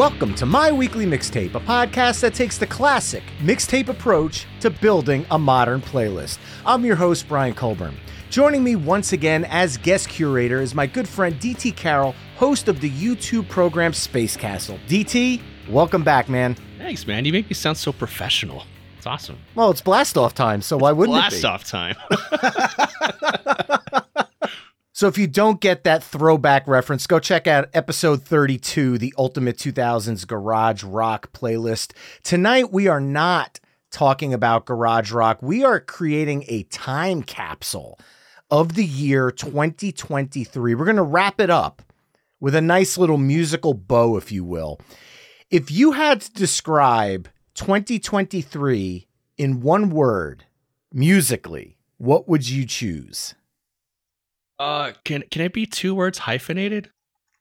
Welcome to My Weekly Mixtape, a podcast that takes the classic mixtape approach to building a modern playlist. I'm your host, Brian Colburn. Joining me once again as guest curator is my good friend DT Carel, host of the YouTube program Space Castle. DT, welcome back, man. Thanks, man. You make me sound so professional. It's awesome. Well, it's blast off time, so why wouldn't Blast it be? off time. So if you don't get that throwback reference, go check out episode 32, the Ultimate 2000s Garage Rock playlist. Tonight we are not talking about garage rock. We are creating a time capsule of the year 2023. We're going to wrap it up with a nice little musical bow, if you will. If you had to describe 2023 in one word, musically, what would you choose? Uh, can can it be two words hyphenated?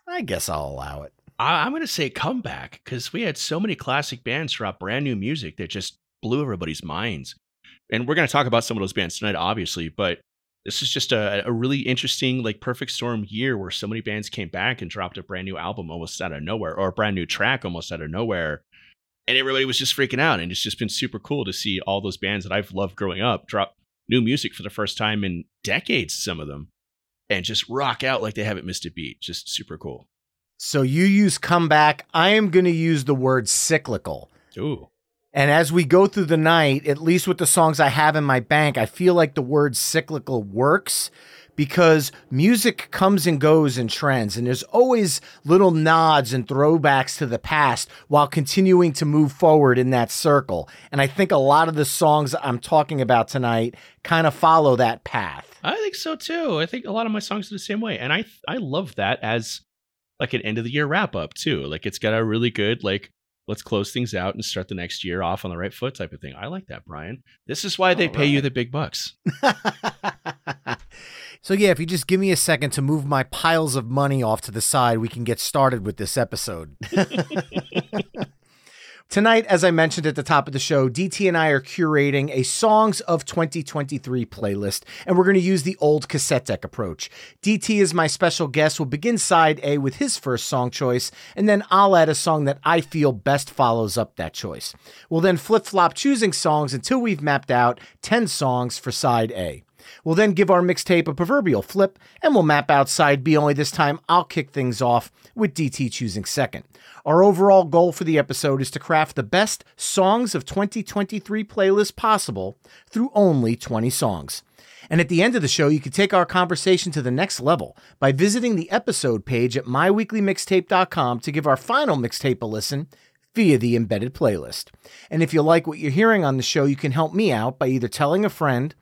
I guess I'll allow it. I, I'm going to say comeback because we had so many classic bands drop brand new music that just blew everybody's minds. And we're going to talk about some of those bands tonight, obviously, but this is just a, a really interesting, like perfect storm year where so many bands came back and dropped a brand new album almost out of nowhere or a brand new track almost out of nowhere. And everybody was just freaking out. And it's just been super cool to see all those bands that I've loved growing up drop new music for the first time in decades, some of them, and just rock out like they haven't missed a beat. Just super cool. So you use comeback. I am going to use the word cyclical. Ooh. And as we go through the night, at least with the songs I have in my bank, I feel like the word cyclical works because music comes and goes in trends, and there's always little nods and throwbacks to the past while continuing to move forward in that circle. And I think a lot of the songs I'm talking about tonight kind of follow that path. I think so too. I think a lot of my songs are the same way, and I I love that as like an end of the year wrap up too. Like it's got a really good like let's close things out and start the next year off on the right foot type of thing. I like that, Brian. This is why they All pay you the big bucks. so, yeah, if you just give me a second to move my piles of money off to the side, we can get started with this episode. Tonight, as I mentioned at the top of the show, DT and I are curating a Songs of 2023 playlist, and we're going to use the old cassette deck approach. DT is my special guest. We'll begin side A with his first song choice, and then I'll add a song that I feel best follows up that choice. We'll then flip flop choosing songs until we've mapped out 10 songs for side A. We'll then give our mixtape a proverbial flip, and we'll map out side B, only this time I'll kick things off with DT choosing second. Our overall goal for the episode is to craft the best Songs of 2023 playlist possible through only 20 songs. And at the end of the show, you can take our conversation to the next level by visiting the episode page at myweeklymixtape.com to give our final mixtape a listen via the embedded playlist. And if you like what you're hearing on the show, you can help me out by either telling a friend,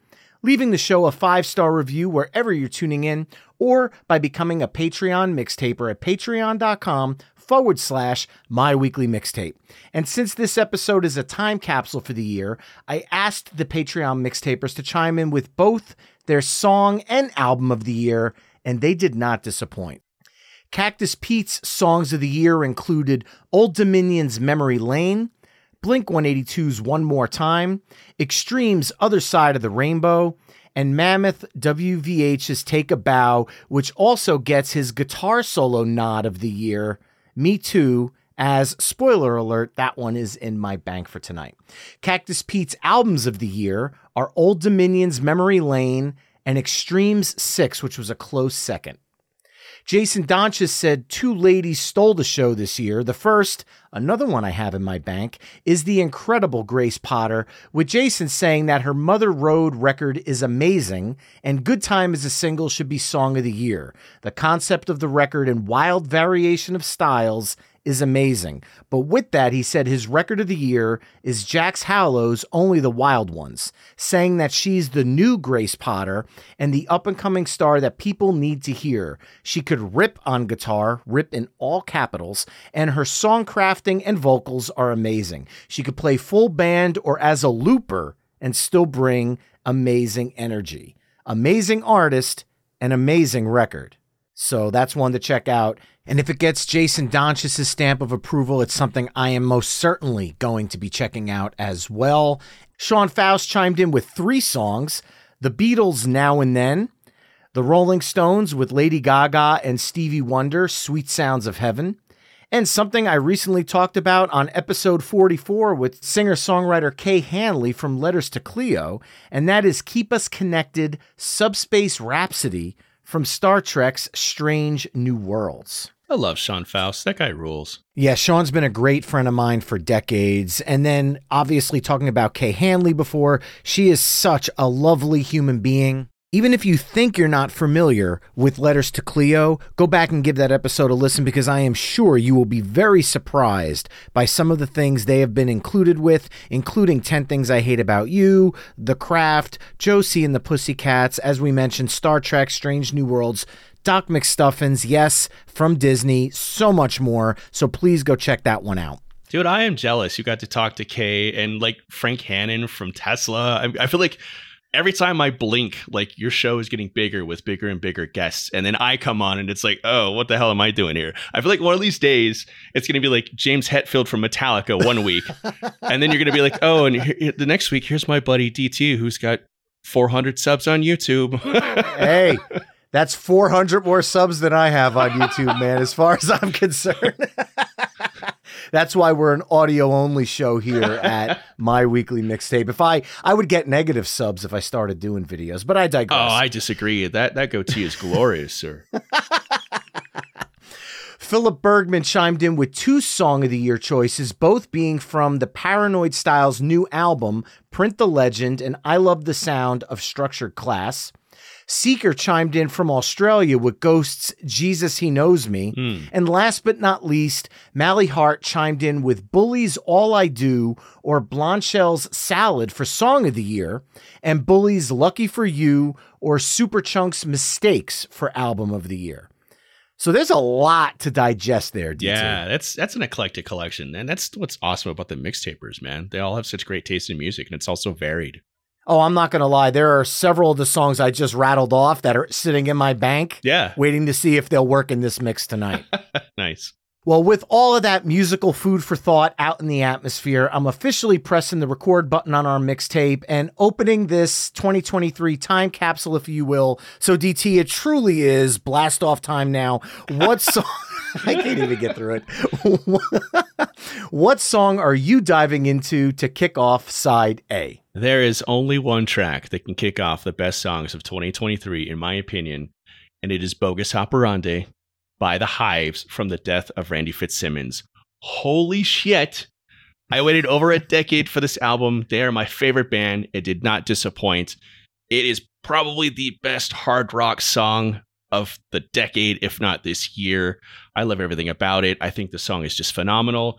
leaving the show a five star review wherever you're tuning in, or by becoming a Patreon mixtaper at patreon.com forward slash my weekly mixtape. And since this episode is a time capsule for the year, I asked the Patreon mixtapers to chime in with both their song and album of the year, and they did not disappoint. Cactus Pete's songs of the year included Old Dominion's Memory Lane, Blink 182's One More Time, Extreme's Other Side of the Rainbow, and Mammoth WVH's Take a Bow, which also gets his guitar solo nod of the year, Me Too, as spoiler alert, that one is in my bank for tonight. Cactus Pete's albums of the year are Old Dominion's Memory Lane and Extremes 6, which was a close second. Jason Donches said two ladies stole the show this year. The first, another one I have in my bank, is the incredible Grace Potter, with Jason saying that her Mother Road record is amazing and Good Time as a single should be Song of the Year. The concept of the record and wild variation of styles is amazing. But with that, he said his record of the year is Jax Hollow's Only the Wild Ones, saying that she's the new Grace Potter and the up and coming star that people need to hear. She could rip on guitar, rip in all capitals, and her song crafting and vocals are amazing. She could play full band or as a looper and still bring amazing energy. Amazing artist, an amazing record. So that's one to check out. And if it gets Jason Donchis' stamp of approval, it's something I am most certainly going to be checking out as well. Sean Faust chimed in with three songs The Beatles Now and Then, The Rolling Stones with Lady Gaga and Stevie Wonder, Sweet Sounds of Heaven, and something I recently talked about on episode 44 with singer songwriter Kay Hanley from Letters to Cleo, and that is Keep Us Connected Subspace Rhapsody from Star Trek's Strange New Worlds. I love Sean Faust. That guy rules. Yeah, Sean's been a great friend of mine for decades. And then obviously talking about Kay Hanley before, she is such a lovely human being. Even if you think you're not familiar with Letters to Cleo, go back and give that episode a listen because I am sure you will be very surprised by some of the things they have been included with, including 10 Things I Hate About You, The Craft, Josie and the Pussycats, as we mentioned, Star Trek, Strange New Worlds, Doc McStuffins, yes, from Disney, so much more. So please go check that one out. Dude, I am jealous. You got to talk to Kay and like Frank Hannon from Tesla. I, I feel like every time I blink, like your show is getting bigger with bigger and bigger guests. And then I come on and it's like, oh, what the hell am I doing here? I feel like one of these days it's going to be like James Hetfield from Metallica one week. and then you're going to be like, oh, and here, the next week, here's my buddy DT who's got 400 subs on YouTube. hey. That's 400 more subs than I have on YouTube, man, as far as I'm concerned. That's why we're an audio only show here at my weekly mixtape. If I I would get negative subs if I started doing videos, but I digress. Oh, I disagree. That that goatee is glorious, sir. Philip Bergman chimed in with two Song of the Year choices, both being from the Paranoid Styles' new album, Print the Legend, and I Love the Sound of Structured Class. Seeker chimed in from Australia with Ghost's Jesus He Knows Me. Mm. And last but not least, Mally Hart chimed in with Bully's All I Do or Blondshell's Salad for Song of the Year, and Bully's Lucky for You or Superchunk's Mistakes for Album of the Year. So there's a lot to digest there. DT. Yeah, that's that's an eclectic collection, and that's what's awesome about the mixtapers, man. They all have such great taste in music, and it's also varied. Oh, I'm not going to lie. There are several of the songs I just rattled off that are sitting in my bank. Yeah. Waiting to see if they'll work in this mix tonight. nice. Well, with all of that musical food for thought out in the atmosphere, I'm officially pressing the record button on our mixtape and opening this 2023 time capsule, if you will. So, DT, it truly is blast off time now. What song? I can't even get through it. what song are you diving into to kick off side A? There is only one track that can kick off the best songs of 2023, in my opinion, and it is Bogus Operandi by The Hives from the death of Randy Fitzsimmons. Holy shit! I waited over a decade for this album. They are my favorite band. It did not disappoint. It is probably the best hard rock song of the decade, if not this year. I love everything about it. I think the song is just phenomenal.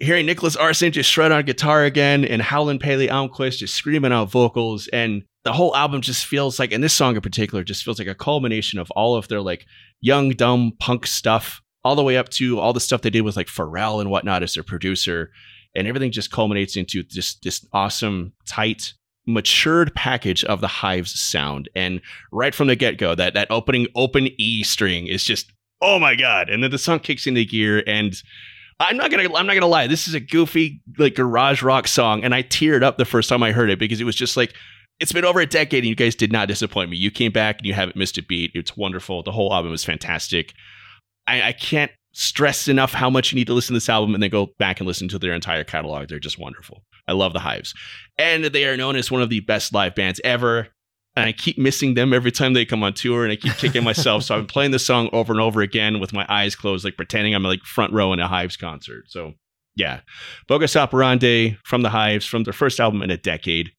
Hearing Nicholaus Arson just shred on guitar again and Howlin' Pelle Almqvist just screaming out vocals and the whole album just feels like, and this song in particular just feels like a culmination of all of their like young, dumb punk stuff, all the way up to all the stuff they did with like Pharrell and whatnot as their producer. And everything just culminates into this, this awesome, tight, matured package of the Hives sound. And right from the get go, that, that opening open E string is just oh my god! And then the song kicks into gear, and I'm not gonna I'm not gonna lie. This is a goofy like garage rock song, and I teared up the first time I heard it because it was just like it's been over a decade, and you guys did not disappoint me. You came back and you haven't missed a beat. It's wonderful. The whole album was fantastic. I, I can't stress enough how much you need to listen to this album and then go back and listen to their entire catalog. They're just wonderful. I love the Hives. And they are known as one of the best live bands ever. And I keep missing them every time they come on tour and I keep kicking myself. so I'm playing the song over and over again with my eyes closed, like pretending I'm like front row in a Hives concert. So yeah. Bogus Operandi from the Hives from their first album in a decade.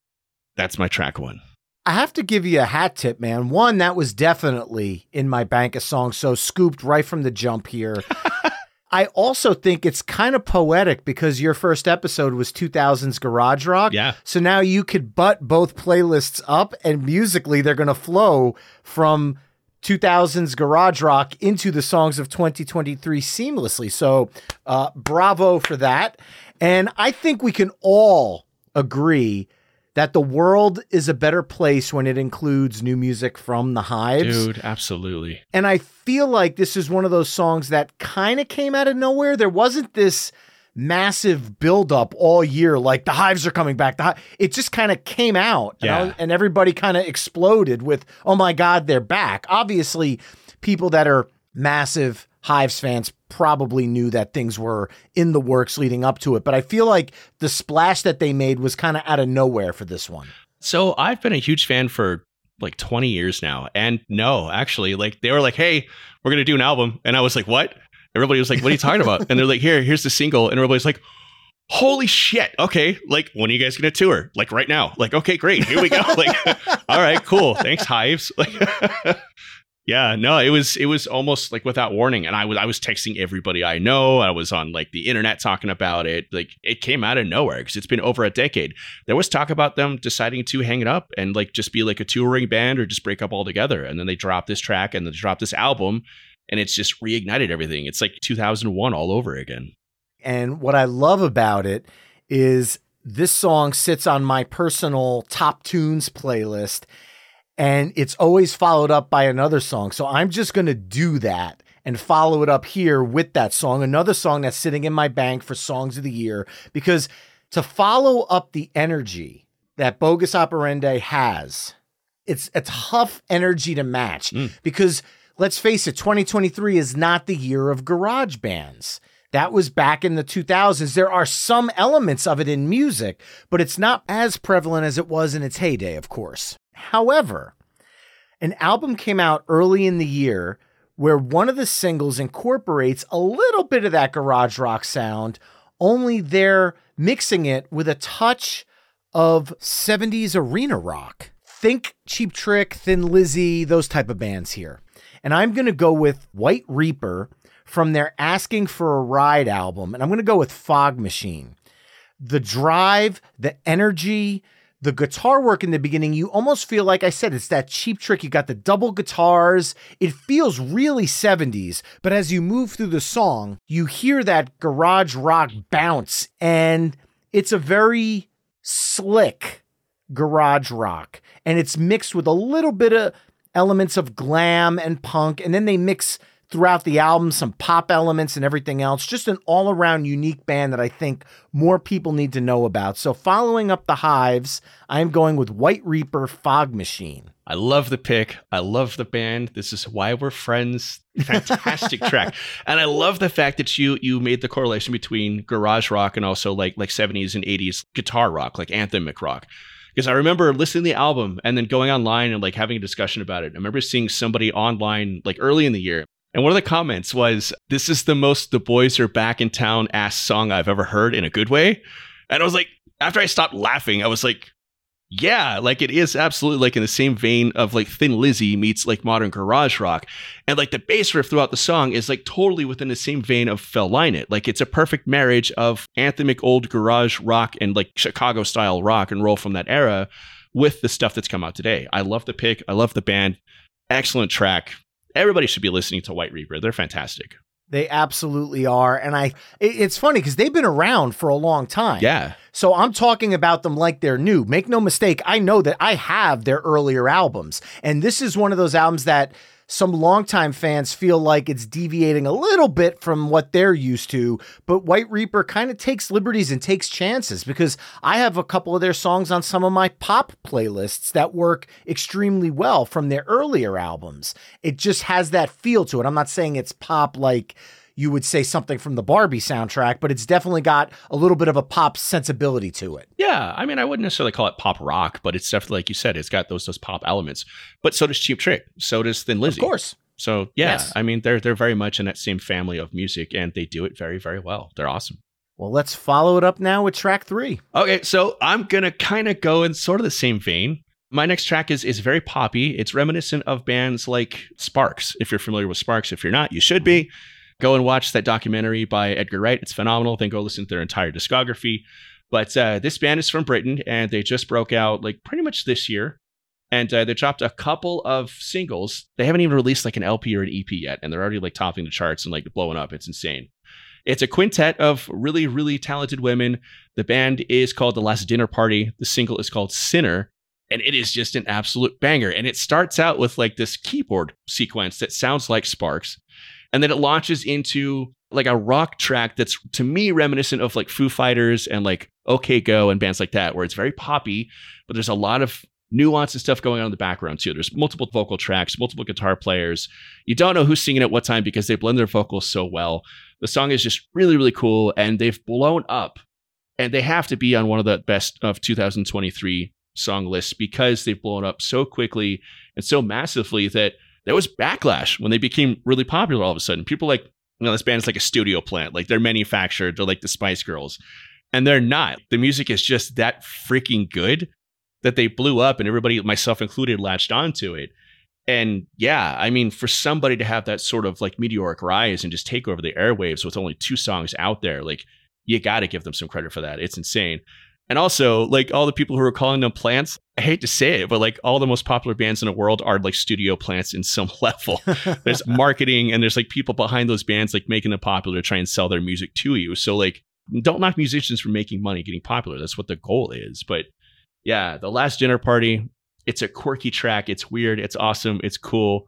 That's my track one. I have to give you a hat tip, man. One, that was definitely in my bank of songs, so scooped right from the jump here. I also think it's kind of poetic because your first episode was 2000s garage rock. Yeah. So now you could butt both playlists up and musically they're going to flow from 2000s garage rock into the songs of 2023 seamlessly. So uh, bravo for that. And I think we can all agree that the world is a better place when it includes new music from the Hives. Dude, absolutely. And I feel like this is one of those songs that kind of came out of nowhere. There wasn't this massive buildup all year, like the Hives are coming back. The Hi-. it just kind of came out, yeah. and, and everybody kind of exploded with, "Oh my God, they're back!" Obviously, people that are massive Hives fans probably knew that things were in the works leading up to it. But I feel like the splash that they made was kind of out of nowhere for this one. So I've been a huge fan for like 20 years now. And no, actually, like they were like, hey, we're going to do an album. And I was like, what? Everybody was like, what are you talking about? And they're like, here, here's the single. And everybody's like, holy shit. Okay. Like, when are you guys going to tour? Like, right now. Like, okay, great. Here we go. Like, all right, cool. Thanks, Hives. Like, yeah, no, it was it was almost like without warning, and I was I was texting everybody I know. I was on like the internet talking about it. Like it came out of nowhere because it's been over a decade. There was talk about them deciding to hang it up and like just be like a touring band or just break up altogether. And then they dropped this track and they dropped this album, and it's just reignited everything. It's like 2001 all over again. And what I love about it is this song sits on my personal top tunes playlist and it's always followed up by another song. So I'm just going to do that and follow it up here with that song, another song that's sitting in my bank for songs of the year because to follow up the energy that Bogus Operandi has, it's a tough energy to match mm. because let's face it, 2023 is not the year of garage bands. That was back in the 2000s. There are some elements of it in music, but it's not as prevalent as it was in its heyday, of course. However, an album came out early in the year where one of the singles incorporates a little bit of that garage rock sound, only they're mixing it with a touch of 70s arena rock. Think Cheap Trick, Thin Lizzy, those type of bands here. And I'm going to go with White Reaper from their Asking for a Ride album. And I'm going to go with Fog Machine. The drive, the energy, the guitar work in the beginning, you almost feel like I said, it's that cheap trick. You got the double guitars. It feels really 70s, but as you move through the song, you hear that garage rock bounce, and it's a very slick garage rock. And it's mixed with a little bit of elements of glam and punk, and then they mix throughout the album, some pop elements and everything else. Just an all around unique band that I think more people need to know about. So, following up the Hives, I'm going with White Reaper Fog Machine. I love the pick. I love the band. This is why we're friends. Fantastic track. And I love the fact that you you made the correlation between garage rock and also like like 70s and 80s guitar rock, like anthemic rock because I remember listening to the album and then going online and like having a discussion about it. I remember seeing somebody online like early in the year and one of the comments was, This is the most The Boys Are Back in Town ass song I've ever heard in a good way. And I was like, after I stopped laughing, I was like, yeah, like it is absolutely like in the same vein of like Thin Lizzy meets like modern garage rock. And like the bass riff throughout the song is like totally within the same vein of Phil Lynott. Like it's a perfect marriage of anthemic old garage rock and like Chicago style rock and roll from that era with the stuff that's come out today. I love the pick. I love the band. Excellent track everybody should be listening to White Reaper. They're fantastic. They absolutely are. And I it's funny because they've been around for a long time. Yeah. So I'm talking about them like they're new. Make no mistake, I know that I have their earlier albums. And this is one of those albums that some longtime fans feel like it's deviating a little bit from what they're used to, but White Reaper kind of takes liberties and takes chances because I have a couple of their songs on some of my pop playlists that work extremely well from their earlier albums. It just has that feel to it. I'm not saying it's pop like you would say something from the Barbie soundtrack, but it's definitely got a little bit of a pop sensibility to it. Yeah, I mean, I wouldn't necessarily call it pop rock, but it's definitely like you said, it's got those those pop elements. But so does Cheap Trick, so does Thin Lizzy, Of course. So yeah, Yes. I mean, they're they're very much in that same family of music, and they do it very very well. They're awesome. Well, let's follow it up now with track three. Okay, so I'm gonna kind of go in sort of the same vein. My next track is is very poppy. It's reminiscent of bands like Sparks. If you're familiar with Sparks, if you're not, you should be. Go and watch that documentary by Edgar Wright. It's phenomenal. Then go listen to their entire discography. But uh, this band is from Britain, and they just broke out like pretty much this year. And uh, they dropped a couple of singles. They haven't even released like an LP or an EP yet, and they're already like topping the charts and like blowing up. It's insane. It's a quintet of really, really talented women. The band is called The Last Dinner Party. The single is called Sinner. And it is just an absolute banger. And it starts out with like this keyboard sequence that sounds like Sparks. And then it launches into like a rock track that's to me reminiscent of like Foo Fighters and like OK Go and bands like that, where it's very poppy, but there's a lot of nuance and stuff going on in the background too. There's multiple vocal tracks, multiple guitar players. You don't know who's singing at what time because they blend their vocals so well. The song is just really, really cool, and they've blown up. And they have to be on one of the best of 2023 song lists because they've blown up so quickly and so massively that there was backlash when they became really popular all of a sudden. People like, you know, this band is like a studio plant, like they're manufactured, they're like the Spice Girls. And they're not. The music is just that freaking good that they blew up and everybody, myself included, latched onto it. And yeah, I mean, for somebody to have that sort of like meteoric rise and just take over the airwaves with only two songs out there, like you got to give them some credit for that. It's insane. And also, like all the people who are calling them plants, I hate to say it, but like all the most popular bands in the world are like studio plants in some level. there's marketing and there's like people behind those bands like making them popular to try and sell their music to you. So like don't knock musicians for making money getting popular. That's what the goal is. But yeah, the last dinner party, it's a quirky track. It's weird. It's awesome. It's cool.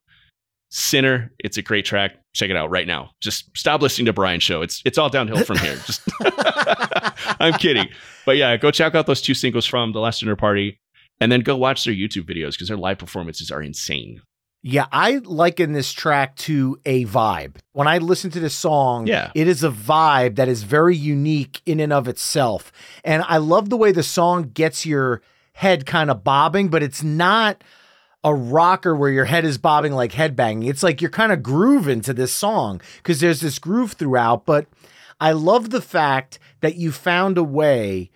Sinner, it's a great track. Check it out right now. Just stop listening to Brian's show. It's it's all downhill from here. Just I'm kidding. But yeah, go check out those two singles from the last dinner party and then go watch their YouTube videos because their live performances are insane. Yeah, I liken this track to a vibe. When I listen to this song, Yeah. it is a vibe that is very unique in and of itself. And I love the way the song gets your head kind of bobbing, but it's not a rocker where your head is bobbing like headbanging. It's like you're kind of grooving to this song because there's this groove throughout. But I love the fact that you found a way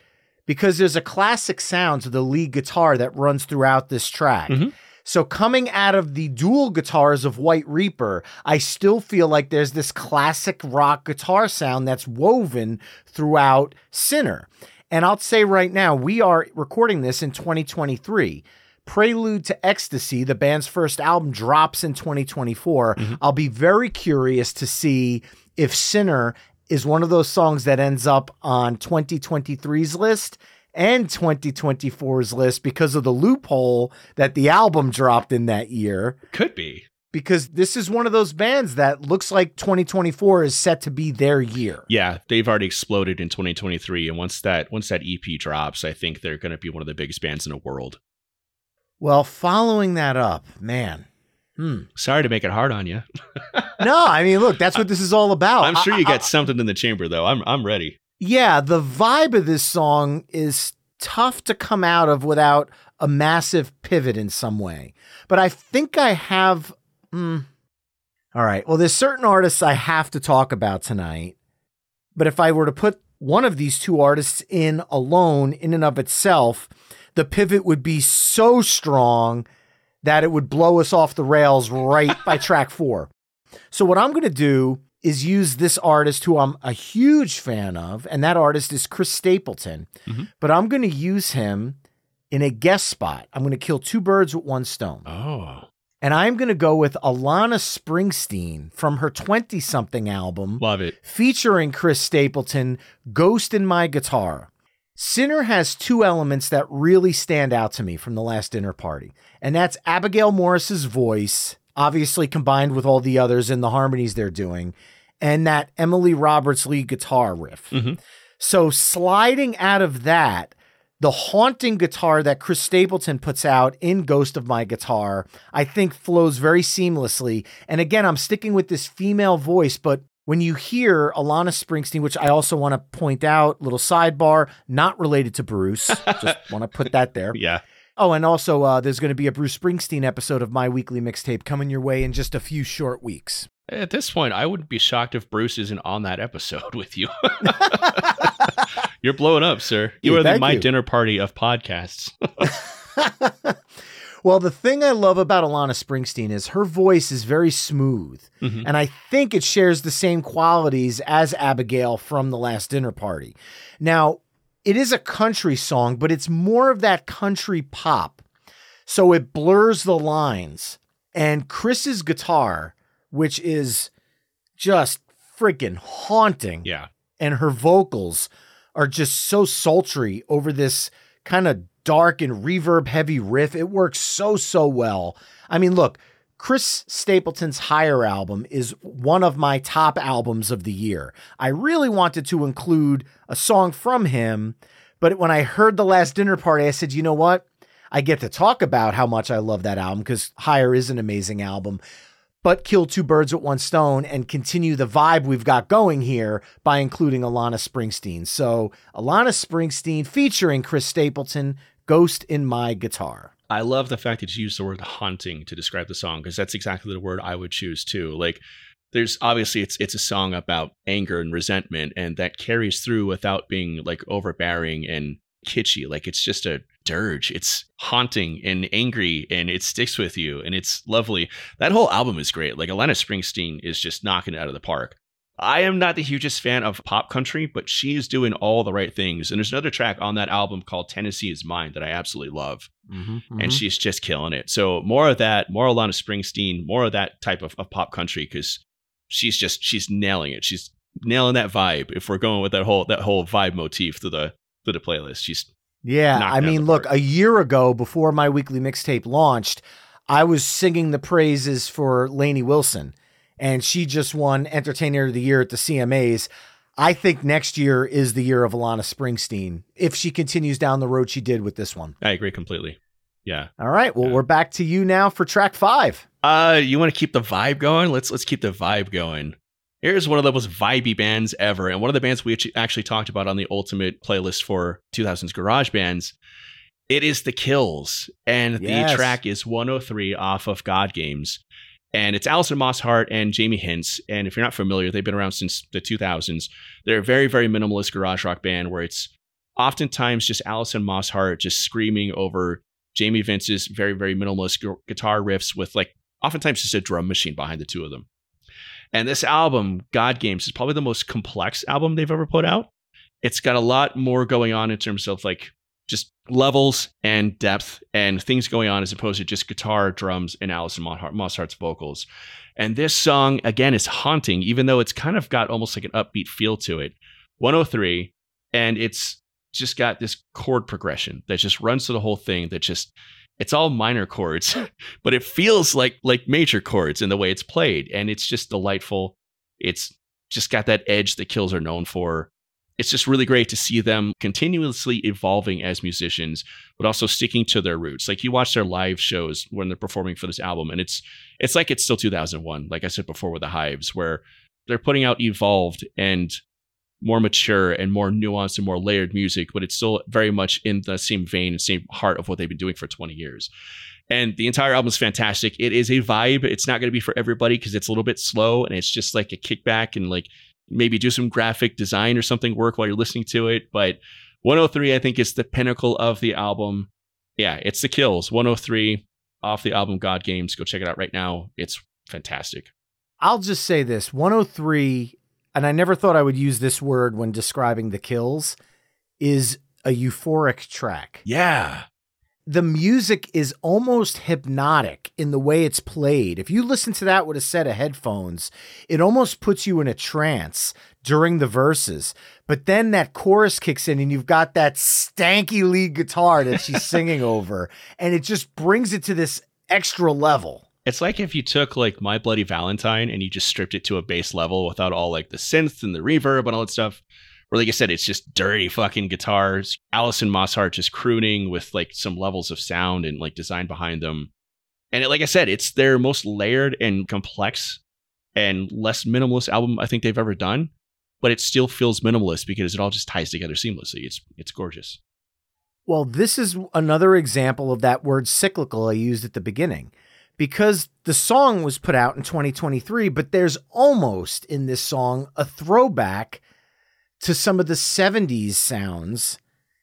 because there's a classic sound to the lead guitar that runs throughout this track. Mm-hmm. So coming out of the dual guitars of White Reaper, I still feel like there's this classic rock guitar sound that's woven throughout Sinner. And I'll say right now, we are recording this in 2023. Prelude to Ecstasy, the band's first album, drops in 2024. Mm-hmm. I'll be very curious to see if Sinner is one of those songs that ends up on 2023's list and 2024's list because of the loophole that the album dropped in that year. Could be. Because this is one of those bands that looks like 2024 is set to be their year. Yeah, they've already exploded in 2023, and once that once that EP drops, I think they're going to be one of the biggest bands in the world. Well, following that up, man. Hmm. Sorry to make it hard on you. No, I mean, look, that's what this is all about. I'm sure I- you I- got something in the chamber, though. I'm I'm ready. yeah, the vibe of this song is tough to come out of without a massive pivot in some way. But I think I have. mm, all right. Well, there's certain artists I have to talk about tonight. But if I were to put one of these two artists in alone, in and of itself, the pivot would be so strong that it would blow us off the rails right by track four. So, what I'm going to do is use this artist who I'm a huge fan of, and that artist is Chris Stapleton. Mhm. But I'm going to use him in a guest spot. I'm going to kill two birds with one stone. Oh, And I'm going to go with Alana Springsteen from her 20 something album love it. featuring Chris Stapleton, Ghost in My Guitar. Sinner has two elements that really stand out to me from the last dinner party, and that's Abigail Morris's voice obviously combined with all the others and the harmonies they're doing, and that Emily Roberts lead guitar riff. Mhm. So sliding out of that, the haunting guitar that Chris Stapleton puts out in Ghost of My Guitar, I think flows very seamlessly. And again, I'm sticking with this female voice, but when you hear Alana Springsteen, which I also want to point out, little sidebar, not related to Bruce, just want to put that there. Yeah. Oh, and also uh, there's going to be a Bruce Springsteen episode of My Weekly Mixtape coming your way in just a few short weeks. At this point, I wouldn't be shocked if Bruce isn't on that episode with you. You're blowing up, sir. You Hey, are the my you. dinner party of podcasts. Well, the thing I love about Alana Springsteen is her voice is very smooth. Mhm. And I think it shares the same qualities as Abigail from The Last Dinner Party. Now, it is a country song, but it's more of that country pop. So it blurs the lines. And Chris's guitar, which is just freaking haunting yeah. and her vocals are just so sultry over this kind of dark and reverb heavy riff. It works so, so well. I mean, look, Chris Stapleton's Higher album is one of my top albums of the year. I really wanted to include a song from him, but when I heard The Last Dinner Party, I said, you know what? I get to talk about how much I love that album because Higher is an amazing album but kill two birds with one stone and continue the vibe we've got going here by including Alana Springsteen. So, Alana Springsteen featuring Chris Stapleton, Ghost in My Guitar. I love the fact that you used the word haunting to describe the song because that's exactly the word I would choose too. Like there's obviously it's it's a song about anger and resentment and that carries through without being like overbearing and kitschy. Like it's just a dirge. It's haunting and angry and it sticks with you and it's lovely. That whole album is great. Like Alana Springsteen is just knocking it out of the park. I am not the hugest fan of pop country, but she is doing all the right things. And there's another track on that album called Tennessee is Mine that I absolutely love Mm-hmm. and she's just killing it. So more of that, more Alana Springsteen, more of that type of, of pop country because she's just she's nailing it. She's nailing that vibe. If we're going with that whole that whole vibe motif through the through the playlist, she's Yeah, I mean, look, a year ago, before my weekly mixtape launched, I was singing the praises for Lainey Wilson, and she just won Entertainer of the Year at the CMAs. I think next year is the year of Alana Springsteen if she continues down the road she did with this one. I agree completely. Yeah. All right, well, Yeah. we're back to you now for track five. Uh, you want to keep the vibe going? Let's let's keep the vibe going. Here's one of the most vibey bands ever, and one of the bands we actually talked about on the ultimate playlist for 2000s garage bands. It is the Kills, and Yes. the track is 103 off of God Games, and it's Alison Mosshart and Jamie Hince. And if you're not familiar, they've been around since the 2000s. They're a very very minimalist garage rock band where it's oftentimes just Alison Mosshart just screaming over Jamie Hince's very, very minimalist gu- guitar riffs with like oftentimes just a drum machine behind the two of them. And this album, God Games, is probably the most complex album they've ever put out. It's got a lot more going on in terms of like levels and depth and things going on as opposed to just guitar, drums, and Alison Mosshart- vocals. And this song, again, is haunting, even though it's kind of got almost like an upbeat feel to it. 103, and it's just got this chord progression that just runs through the whole thing that just it's all minor chords but it feels like like major chords in the way it's played and it's just delightful it's just got that edge that kills are known for it's just really great to see them continuously evolving as musicians but also sticking to their roots like you watch their live shows when they're performing for this album and it's it's like it's still 2001 like i said before with the hives where they're putting out evolved and more mature and more nuanced and more layered music, but it's still very much in the same vein and same heart of what they've been doing for 20 years. And the entire album is fantastic. It is a vibe. It's not going to be for everybody because it's a little bit slow and it's just like a kickback and like maybe do some graphic design or something work while you're listening to it. But 103, I think, is the pinnacle of the album. Yeah, it's the kills. 103 off the album God Games. Go check it out right now. It's fantastic. I'll just say this 103, and I never thought I would use this word when describing the kills, is a euphoric track. Yeah. The music is almost hypnotic in the way it's played. If you listen to that with a set of headphones, it almost puts you in a trance during the verses. But then that chorus kicks in and you've got that stanky lead guitar that she's singing over, and it just brings it to this extra level. It's like if you took like My Bloody Valentine and you just stripped it to a base level without all like the synth and the reverb and all that stuff. Or like I said, it's just dirty fucking guitars. Alison Mosshart just crooning with like some levels of sound and like design behind them. And it, like I said, it's their most layered and complex and less minimalist album I think they've ever done. But it still feels minimalist because it all just ties together seamlessly. It's it's gorgeous. Well, this is another example of that word cyclical I used at the beginning. Because the song was put out in 2023, but there's almost in this song a throwback to some of the 70s sounds,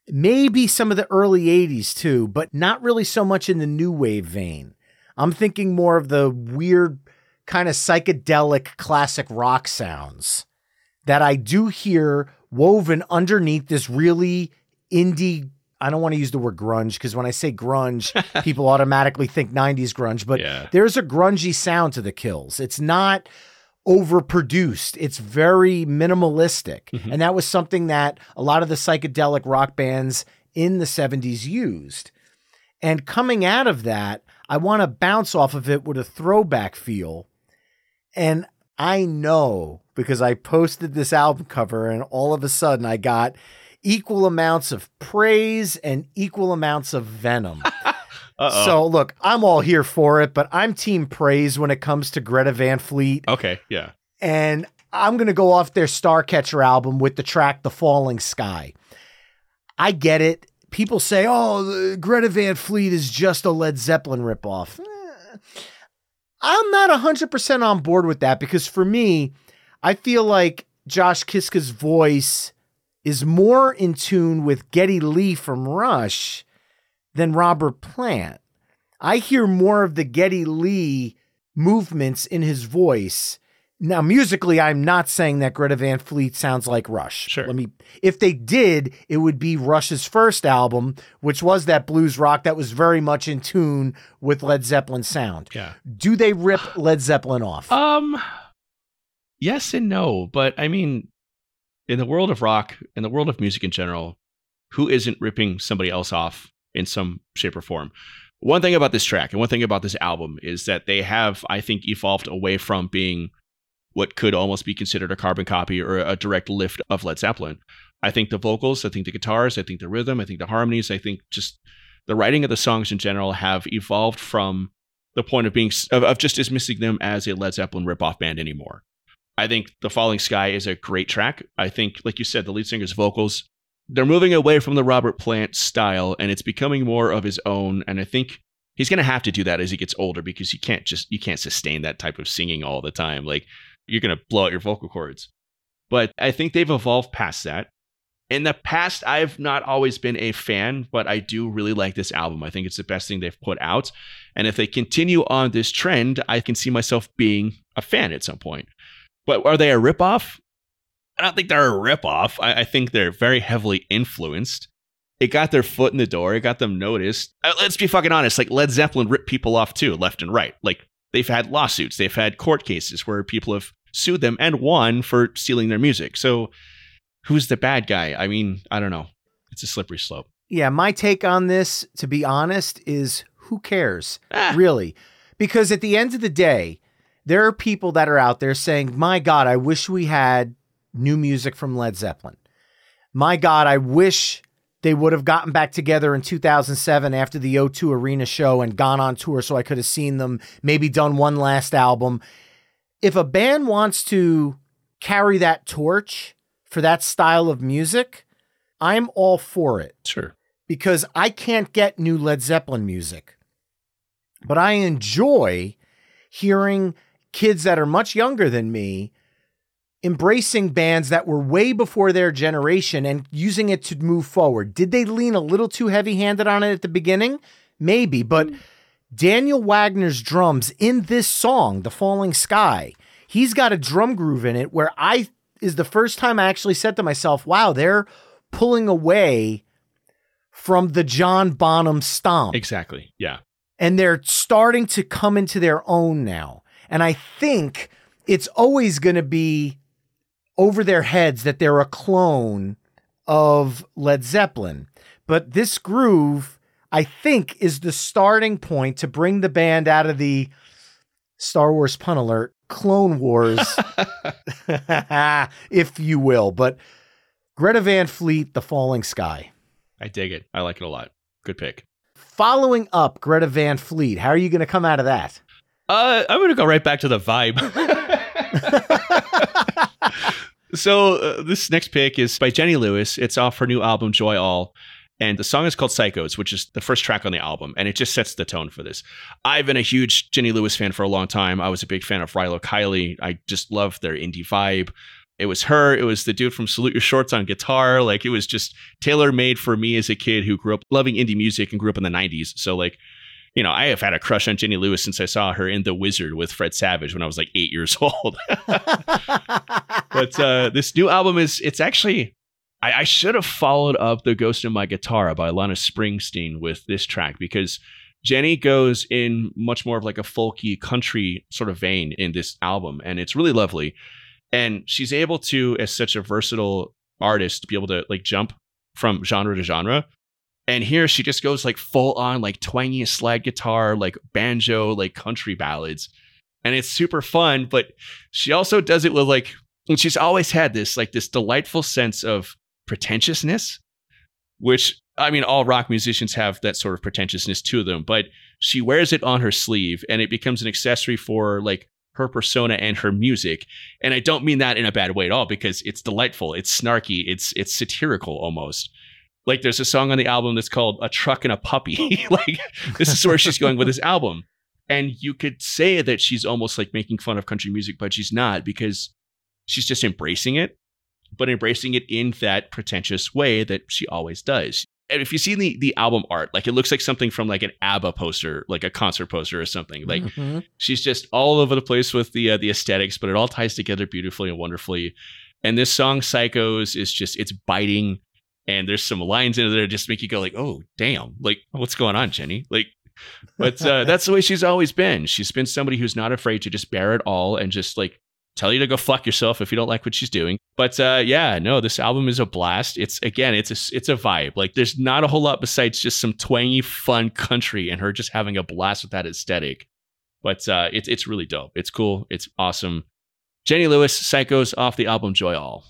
maybe some of the early 80s too, but not really so much in the new wave vein. I'm thinking more of the weird kind of psychedelic classic rock sounds that I do hear woven underneath this really indie I don't want to use the word grunge because when I say grunge, people automatically think 90s grunge, but Yeah. there's a grungy sound to the kills. It's not overproduced, it's very minimalistic. Mhm. And that was something that a lot of the psychedelic rock bands in the 70s used. And coming out of that, I want to bounce off of it with a throwback feel. And I know because I posted this album cover, and all of a sudden I got equal amounts of praise and equal amounts of venom. Uh-oh. So, look, I'm all here for it, but I'm team praise when it comes to Greta Van Fleet. okay, yeah. And I'm going to go off their Starcatcher album with the track The Falling Sky. I get it. People say, oh, Greta Van Fleet is just a Led Zeppelin ripoff. Eh, I'm not 100% on board with that because for me, I feel like Josh Kiszka's voice is more in tune with Geddy Lee from Rush than Robert Plant. I hear more of the Geddy Lee movements in his voice. Now, musically, I'm not saying that Greta Van Fleet sounds like Rush. Sure. Let me. If they did, it would be Rush's first album, which was that blues rock that was very much in tune with Led Zeppelin sound. Yeah. Do they rip Led Zeppelin off? Um yes and no, but I mean in the world of rock, in the world of music in general, who isn't ripping somebody else off in some shape or form? One thing about this track and one thing about this album is that they have, I think, evolved away from being what could almost be considered a carbon copy or a direct lift of Led Zeppelin. I think the vocals, I think the guitars, I think the rhythm, I think the harmonies, I think just the writing of the songs in general have evolved from the point of being of, of just dismissing them as a Led Zeppelin ripoff band anymore. I think The Falling Sky is a great track. I think, like you said, the lead singer's vocals, they're moving away from the Robert Plant style and it's becoming more of his own. And I think he's going to have to do that as he gets older because you can't just, you can't sustain that type of singing all the time. Like you're going to blow out your vocal cords. But I think they've evolved past that. In the past, I've not always been a fan, but I do really like this album. I think it's the best thing they've put out. And if they continue on this trend, I can see myself being a fan at some point. But are they a ripoff? I don't think they're a ripoff. I, I think they're very heavily influenced. It got their foot in the door. It got them noticed. Uh, let's be fucking honest. Like Led Zeppelin ripped people off too, left and right. Like they've had lawsuits. They've had court cases where people have sued them and won for stealing their music. So who's the bad guy? I mean, I don't know. It's a slippery slope. Yeah, my take on this, to be honest, is who cares? Ah. Really? Because at the end of the day, there are people that are out there saying, My God, I wish we had new music from Led Zeppelin. My God, I wish they would have gotten back together in 2007 after the O2 Arena show and gone on tour so I could have seen them, maybe done one last album. If a band wants to carry that torch for that style of music, I'm all for it Sure. because I can't get new Led Zeppelin music. But I enjoy hearing kids that are much younger than me embracing bands that were way before their generation and using it to move forward. Did they lean a little too heavy handed on it at the beginning? Maybe, but Daniel Wagner's drums in this song, The Falling Sky, he's got a drum groove in it where I is the first time I actually said to myself, wow, they're pulling away from the John Bonham stomp. Exactly. Yeah. And they're starting to come into their own now. And I think it's always going to be over their heads that they're a clone of Led Zeppelin. But this groove, I think, is the starting point to bring the band out of the Star Wars pun alert, Clone Wars, if you will. But Greta Van Fleet, The Falling Sky. I dig it. I like it a lot. Good pick. Following up Greta Van Fleet, how are you going to come out of that? Uh, I'm going to go right back to the vibe. so uh, this next pick is by Jenny Lewis. It's off her new album Joy'All. And the song is called Psychos, which is the first track on the album, and it just sets the tone for this. I've been a huge Jenny Lewis fan for a long time. I was a big fan of Rilo Kiley. I just love their indie vibe. It was her. It was the dude from Salute Your Shorts on guitar. Like it was just tailor made for me as a kid who grew up loving indie music and grew up in the 90s. So like, you know, I have had a crush on Jenny Lewis since I saw her in The Wizard with Fred Savage when I was like eight years old. but uh, this new album is, it's actually, I, I should have followed up The Ghost in My Guitar by Lana Springsteen with this track because Jenny goes in much more of like a folky country sort of vein in this album. And it's really lovely and she's able to as such a versatile artist be able to like jump from genre to genre and here she just goes like full on like twangy slide guitar like banjo like country ballads and it's super fun but she also does it with like and she's always had this like this delightful sense of pretentiousness which i mean all rock musicians have that sort of pretentiousness to them but she wears it on her sleeve and it becomes an accessory for like her persona and her music. And I don't mean that in a bad way at all because it's delightful, it's snarky, it's it's satirical almost. Like there's a song on the album that's called A Truck and a Puppy. like this is where she's going with this album. And you could say that she's almost like making fun of country music, but she's not because she's just embracing it, but embracing it in that pretentious way that she always does and if you see the the album art, like it looks like something from like an ABBA poster, like a concert poster or something. Like mm-hmm. she's just all over the place with the uh, the aesthetics, but it all ties together beautifully and wonderfully. And this song "Psychos" is just it's biting, and there's some lines in there that just make you go like, "Oh, damn! Like what's going on, Jenny?" Like, but uh, that's the way she's always been. She's been somebody who's not afraid to just bear it all and just like tell you to go fuck yourself if you don't like what she's doing. But uh, yeah, no, this album is a blast. It's again, it's a it's a vibe. Like there's not a whole lot besides just some twangy, fun country and her just having a blast with that aesthetic. But uh, it's it's really dope. It's cool. It's awesome. Jenny Lewis, Psychos off the album Joy'All.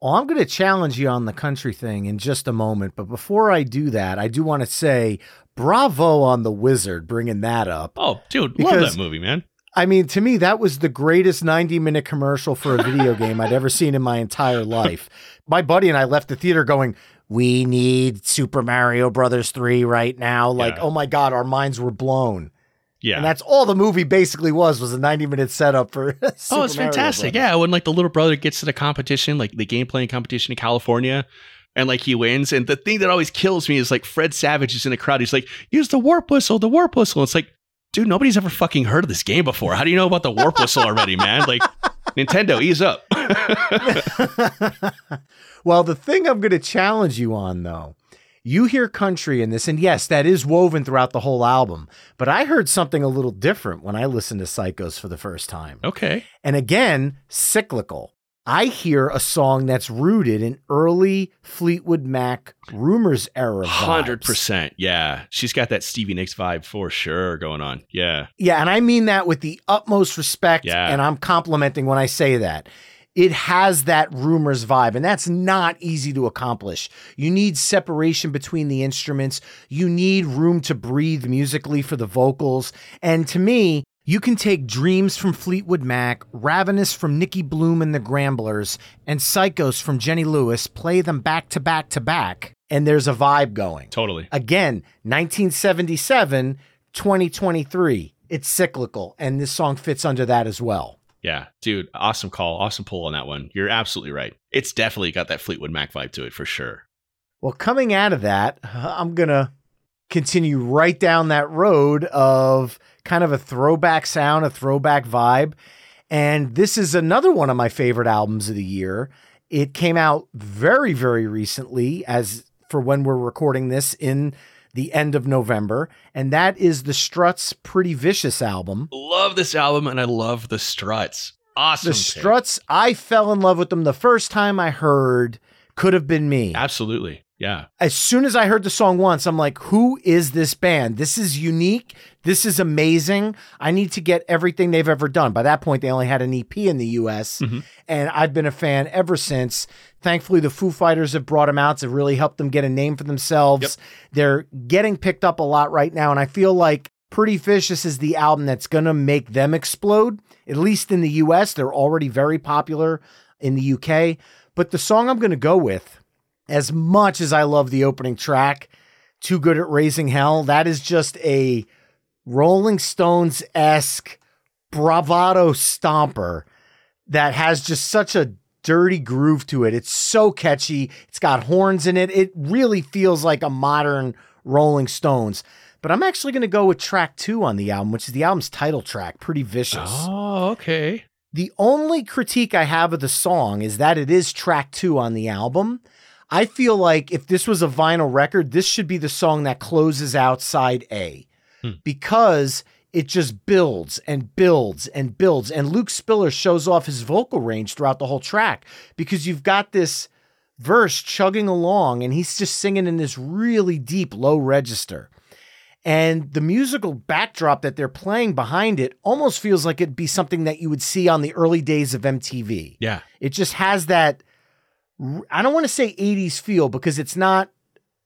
Well, I'm going to challenge you on the country thing in just a moment. But before I do that, I do want to say bravo on The Wizard bringing that up. Oh, dude, love that movie, man. I mean, to me, that was the greatest 90 minute commercial for a video game I'd ever seen in my entire life. My buddy and I left the theater going, we need Super Mario Brothers 3 right now. Like, yeah. oh my God, our minds were blown. Yeah. And that's all the movie basically was, was a 90 minute setup for Oh, it's fantastic. Yeah. When like the little brother gets to the competition, like the game playing competition in California, and like he wins. And the thing that always kills me is like Fred Savage is in the crowd. He's like, use the warp whistle, the warp whistle. It's like, dude, nobody's ever fucking heard of this game before. How do you know about the warp whistle already, man? Like, Nintendo, ease up. well, the thing I'm going to challenge you on, though, you hear country in this, and yes, that is woven throughout the whole album. But I heard something a little different when I listened to Psychos for the first time. Okay. And again, cyclical. I hear a song that's rooted in early Fleetwood Mac Rumours era. Hundred percent, yeah. She's got that Stevie Nicks vibe for sure going on. Yeah, yeah, and I mean that with the utmost respect. Yeah. and I'm complimenting when I say that. It has that Rumours vibe, and that's not easy to accomplish. You need separation between the instruments. You need room to breathe musically for the vocals. And to me, you can take Dreams from Fleetwood Mac, Ravenous from Nicki Bluhm and the Gramblers, and Psychos from Jenny Lewis, play them back to back to back, and there's a vibe going. Totally. Again, 1977, 2023. It's cyclical, and this song fits under that as well. Yeah, dude, awesome call, awesome pull on that one. You're absolutely right. It's definitely got that Fleetwood Mac vibe to it for sure. Well, coming out of that, uh, I'm going to continue right down that road of kind of a throwback sound, a throwback vibe. And this is another one of my favorite albums of the year. It came out very, very recently, as for when we're recording this in the end of November, and that is the Struts Pretty Vicious album. Love this album, and I love the Struts. Awesome. The Struts, I fell in love with them the first time I heard Could Have Been Me. Absolutely. Yeah. As soon as I heard the song once, I'm like, who is this band? This is unique. This is amazing. I need to get everything they've ever done. By that point, they only had an EP in the US, Mhm. and I've been a fan ever since. Thankfully, the Foo Fighters have brought them out to really help them get a name for themselves. They're getting picked up a lot right now, and I feel like Pretty Vicious is the album that's going to make them explode, at least in the US. They're already very popular in the UK. But the song I'm going to go with, as much as I love the opening track, Too Good at Raising Hell, that is just a Rolling Stones esque bravado stomper that has just such a dirty groove to it. It's so catchy. It's got horns in it. It really feels like a modern Rolling Stones. But I'm actually going to go with track two on the album, which is the album's title track, Pretty Vicious. Oh, okay. The only critique I have of the song is that it is track two on the album. I feel like if this was a vinyl record, this should be the song that closes out side A Hmm. because it just builds and builds and builds. And Luke Spiller shows off his vocal range throughout the whole track because you've got this verse chugging along and he's just singing in this really deep low register. And the musical backdrop that they're playing behind it almost feels like it'd be something that you would see on the early days of MTV. Yeah. It just has that, I don't want to say 80s feel because it's not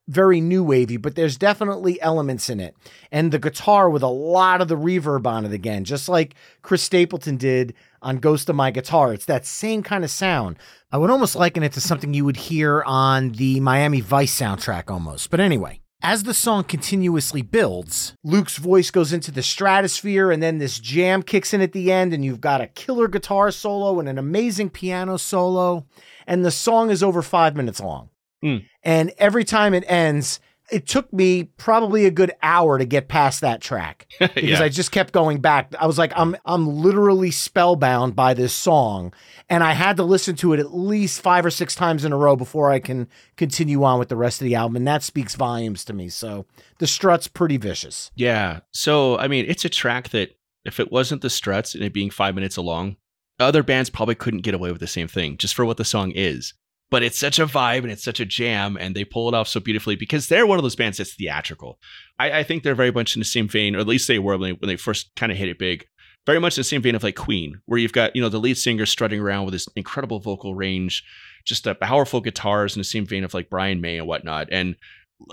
very new wavy, but there's definitely elements in it. And the guitar with a lot of the reverb on it again, just like Chris Stapleton did on Ghost of My Guitar. It's that same kind of sound. I would almost liken it to something you would hear on the Miami Vice soundtrack almost. But anyway. As the song continuously builds, Luke's voice goes into the stratosphere, and then this jam kicks in at the end, and you've got a killer guitar solo and an amazing piano solo. And the song is over five minutes long. Mm. And every time it ends, it took me probably a good hour to get past that track because yeah. I just kept going back. I was like, I'm I'm literally spellbound by this song, and I had to listen to it at least five or six times in a row before I can continue on with the rest of the album, and that speaks volumes to me. So the Struts pretty vicious. Yeah. So, I mean, it's a track that if it wasn't the struts and it being five minutes along, other bands probably couldn't get away with the same thing just for what the song is. But it's such a vibe and it's such a jam, and they pull it off so beautifully because they're one of those bands that's theatrical. I, I think they're very much in the same vein, or at least they were when they, when they first kind of hit it big. Very much in the same vein of like Queen, where you've got, you know, the lead singer strutting around with this incredible vocal range, just the powerful guitars in the same vein of like Brian May and whatnot. And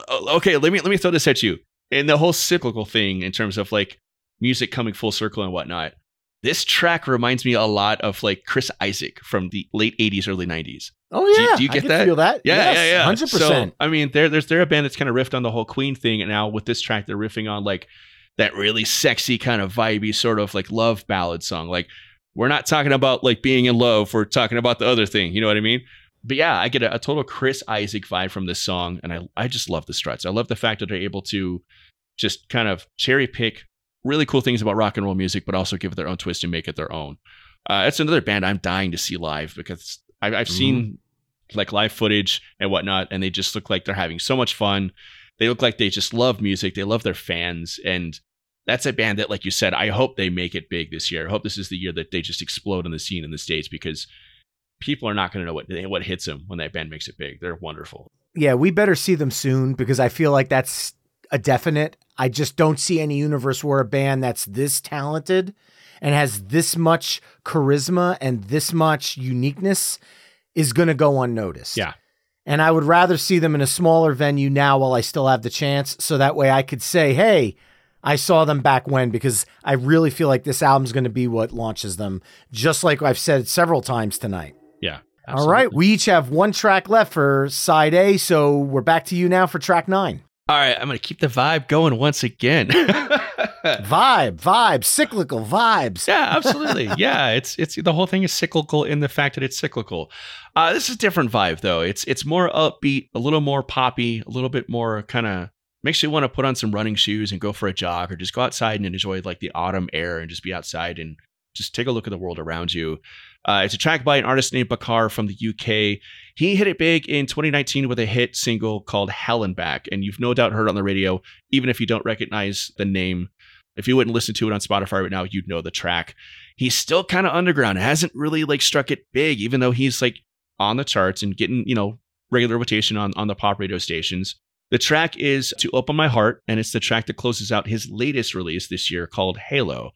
uh, okay, let me let me throw this at you. And the whole cyclical thing in terms of like music coming full circle and whatnot. This track reminds me a lot of like Chris Isaak from the late 80s, early 90s. Oh yeah, do you I get can that? Feel that? Yeah, Yes, yeah, yeah. hundred So, percent. I mean, they're, there's they're a band that's kind of riffed on the whole Queen thing, and now with this track, they're riffing on like that really sexy kind of vibey sort of like love ballad song. Like we're not talking about like being in love, we're talking about the other thing. You know what I mean? But yeah, I get a, a total Chris Isaak vibe from this song, and I I just love the Struts. I love the fact that they're able to just kind of cherry pick really cool things about rock and roll music, but also give it their own twist and make it their own. Uh, it's another band I'm dying to see live because I've, I've seen like live footage and whatnot, and they just look like they're having so much fun. They look like they just love music. They love their fans, and that's a band that, like you said, I hope they make it big this year. I hope this is the year that they just explode on the scene in the states because people are not going to know what what hits them when that band makes it big. They're wonderful. Yeah, we better see them soon because I feel like that's a definite. I just don't see any universe where a band that's this talented and has this much charisma and this much uniqueness is going to go unnoticed. Yeah. And I would rather see them in a smaller venue now while I still have the chance. So that way I could say, hey, I saw them back when, because I really feel like this album's going to be what launches them, just like I've said several times tonight. Yeah. All right. We each have one track left for side A. So we're back to you now for track nine. All right. I'm going to keep the vibe going once again. Vibe, vibe, cyclical vibes. yeah, absolutely. Yeah, it's it's the whole thing is cyclical in the fact that it's cyclical. Uh, this is a different vibe though. It's it's more upbeat, a little more poppy, a little bit more kind of makes you want to put on some running shoes and go for a jog or just go outside and enjoy like the autumn air and just be outside and just take a look at the world around you. Uh, it's a track by an artist named Bakar from the UK. He hit it big in 2019 with a hit single called Hell and Back, and you've no doubt heard it on the radio, even if you don't recognize the name. If you wouldn't listen to it on Spotify right now, you'd know the track. He's still kind of underground. Hasn't really like struck it big, even though he's like on the charts and getting, you know, regular rotation on, on the pop radio stations. The track is To Open My Heart, and it's the track that closes out his latest release this year called Halo.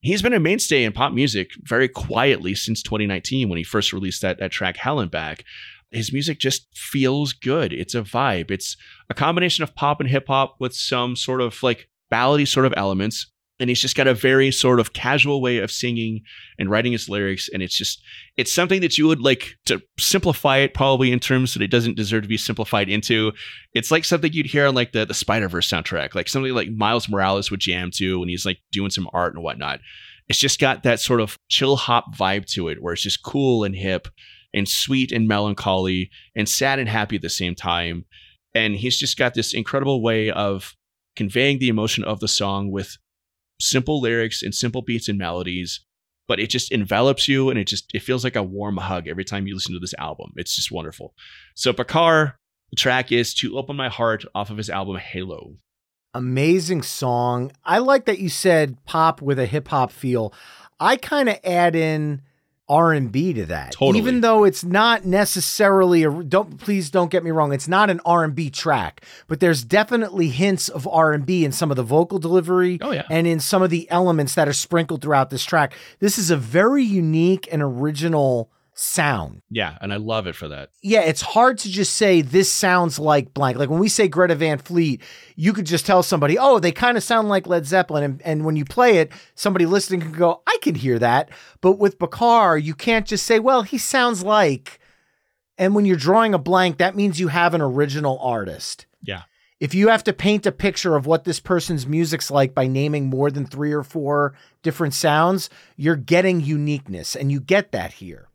He's been a mainstay in pop music very quietly since 2019 when he first released that, that track Hell and Back. His music just feels good. It's a vibe. It's a combination of pop and hip hop with some sort of like ballady sort of elements and he's just got a very sort of casual way of singing and writing his lyrics. And it's just it's something that you would like to simplify it probably in terms that it doesn't deserve to be simplified into. It's like something you'd hear on like the, the spider-verse soundtrack like something like miles morales would jam to when he's like doing some art and whatnot. It's just got that sort of chill hop vibe to it where it's just cool and hip and sweet and melancholy and sad and happy at the same time. And he's just got this incredible way of conveying the emotion of the song with simple lyrics and simple beats and melodies but it just envelops you and it just it feels like a warm hug every time you listen to this album. It's just wonderful. So bakar the track is to open my heart off of his album halo. Amazing song. I like that you said pop with a hip-hop feel. I kind of add in R&B to that. Totally. Even though it's not necessarily a don't please don't get me wrong, it's not an R&B track, but there's definitely hints of R&B in some of the vocal delivery Oh, yeah. and in some of the elements that are sprinkled throughout this track. This is a very unique and original sound. yeah and i love it for that Yeah, it's hard to just say this sounds like blank. Like when we say Greta Van Fleet, you could just tell somebody, oh, they kind of sound like Led Zeppelin. And, and when you play it, somebody listening can go, I can hear that. But with Bakar, you can't just say, well, he sounds like. And when you're drawing a blank, that means you have an original artist. yeah If you have to paint a picture of what this person's music's like by naming more than three or four different sounds, you're getting uniqueness, and you get that here.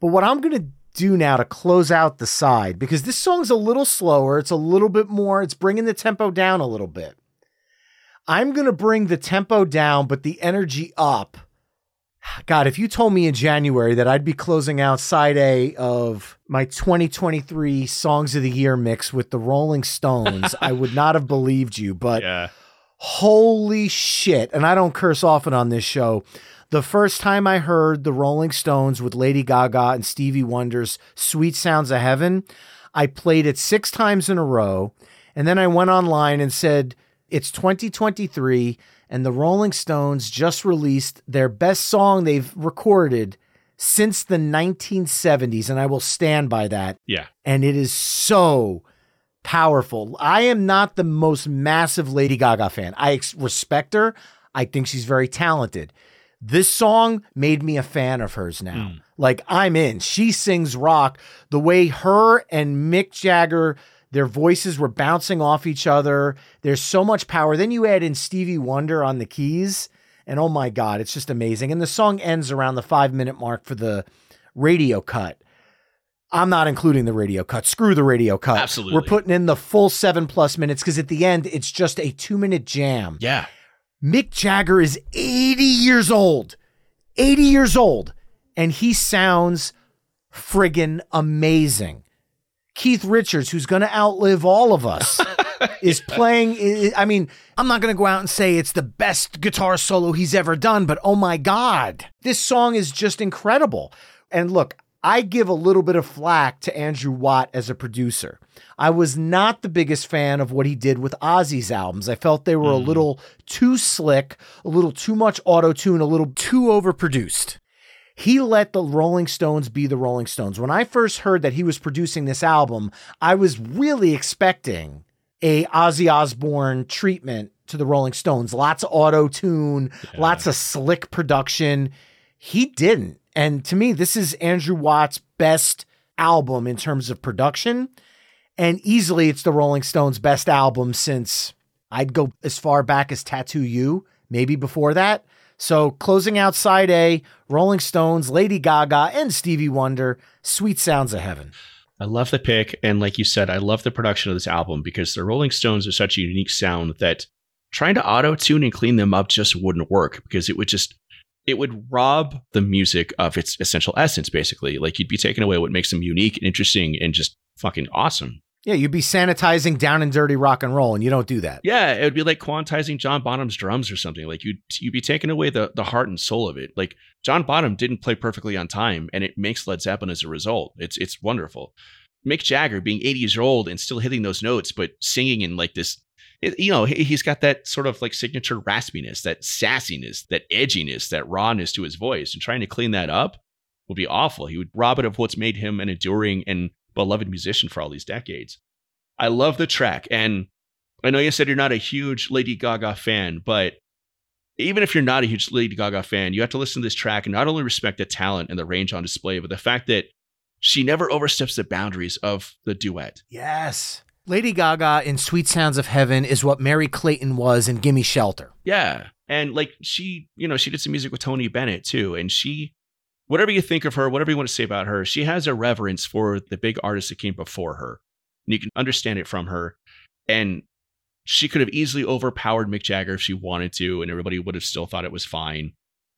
But what I'm going to do now to close out the side, because this song's a little slower, it's a little bit more, it's bringing the tempo down a little bit. I'm going to bring the tempo down, but the energy up. God, if you told me in January that I'd be closing out side A of my 2023 Songs of the Year mix with the Rolling Stones, I would not have believed you. But yeah holy shit. And I don't curse often on this show. The first time I heard the Rolling Stones with Lady Gaga and Stevie Wonder's Sweet Sounds of Heaven, I played it six times in a row. And then I went online and said, It's 2023, and the Rolling Stones just released their best song they've recorded since the 1970s. And I will stand by that yeah and it is so powerful. I am not the most massive Lady Gaga fan. I ex- respect her. I think she's very talented. This song made me a fan of hers now. Hmm. Like I'm in. She sings rock the way her and Mick Jagger their voices were bouncing off each other. There's so much power. Then you add in Stevie Wonder on the keys and oh my god, it's just amazing. And the song ends around the 5 minute mark for the radio cut. I'm not including the radio cut. Screw the radio cut. Absolutely. We're putting in the full seven plus minutes because at the end, it's just a two minute jam. yeah Mick Jagger is 80 years old. 80 years old. And he sounds friggin' amazing. Keith Richards, who's going to outlive all of us, is playing. I- mean, I'm not going to go out and say it's the best guitar solo he's ever done, but oh my God, this song is just incredible. And look, I give a little bit of flack to Andrew Watt as a producer. I was not the biggest fan of what he did with Ozzy's albums. I felt they were a mm. little too slick, a little too much auto tune, a little too overproduced he let the Rolling Stones be the Rolling Stones. When I first heard that he was producing this album, I was really expecting a Ozzy Osbourne treatment to the Rolling Stones. Lots of auto tune, lots of slick production. He didn't. And to me, this is Andrew Watt's best album in terms of production. And easily it's the Rolling Stones' best album since I'd go as far back as Tattoo You, maybe before that. So closing out side A, Rolling Stones, Lady Gaga, and Stevie Wonder, Sweet Sounds of Heaven. I love the pick. And like you said, I love the production of this album because the Rolling Stones are such a unique sound that trying to auto tune and clean them up just wouldn't work because it would just, it would rob the music of its essential essence, basically. Like you'd be taking away what makes them unique and interesting and just fucking awesome. Yeah, you'd be sanitizing down and dirty rock and roll, and you don't do that. Yeah, it would be like quantizing John Bonham's drums or something. Like you'd you'd be taking away the the heart and soul of it. Like John Bonham didn't play perfectly on time, and it makes Led Zeppelin as a result. It's it's wonderful. Mick Jagger being 80 years old and still hitting those notes, but singing in like this, you know, he's got that sort of like signature raspiness, that sassiness, that edginess, that rawness to his voice. And trying to clean that up would be awful. He would rob it of what's made him an enduring and beloved musician for all these decades. I love the track. And I know you said you're not a huge Lady Gaga fan, but even if you're not a huge Lady Gaga fan, you have to listen to this track and not only respect the talent and the range on display, but the fact that she never oversteps the boundaries of the duet. Yes. Lady Gaga in Sweet Sounds of Heaven is what Merry Clayton was in Gimme Shelter. Yeah. And like she, you know, she did some music with Tony Bennett too. And she, whatever you think of her, whatever you want to say about her, she has a reverence for the big artists that came before her. And you can understand it from her. And she could have easily overpowered Mick Jagger if she wanted to, and everybody would have still thought it was fine.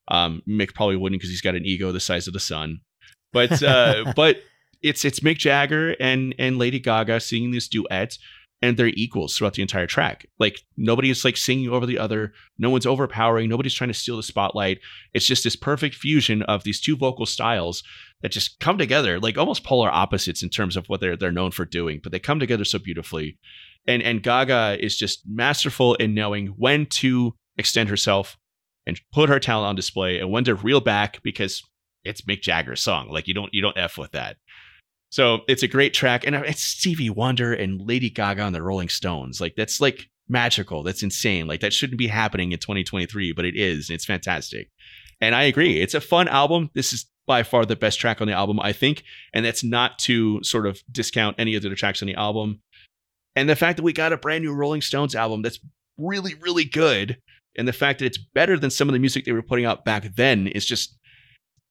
Um, Mick probably wouldn't because he's got an ego the size of the sun. But uh, but it's it's Mick Jagger and and Lady Gaga singing this duet, and they're equals throughout the entire track. Like nobody is like singing over the other. No one's overpowering. Nobody's trying to steal the spotlight. It's just this perfect fusion of these two vocal styles that just come together, like almost polar opposites in terms of what they're they're known for doing, but they come together so beautifully and and Gaga is just masterful in knowing when to extend herself and put her talent on display and when to reel back because it's Mick Jagger's song. Like you don't you don't f with that. So it's a great track, and it's Stevie Wonder and Lady Gaga and the Rolling Stones. Like that's like magical. That's insane. Like that shouldn't be happening in 2023, but it is. It's fantastic. And I agree. It's a fun album. This is by far the best track on the album, I think. And that's not to sort of discount any of the other tracks on the album. And the fact that we got a brand new Rolling Stones album that's really, really good, and the fact that it's better than some of the music they were putting out back then is just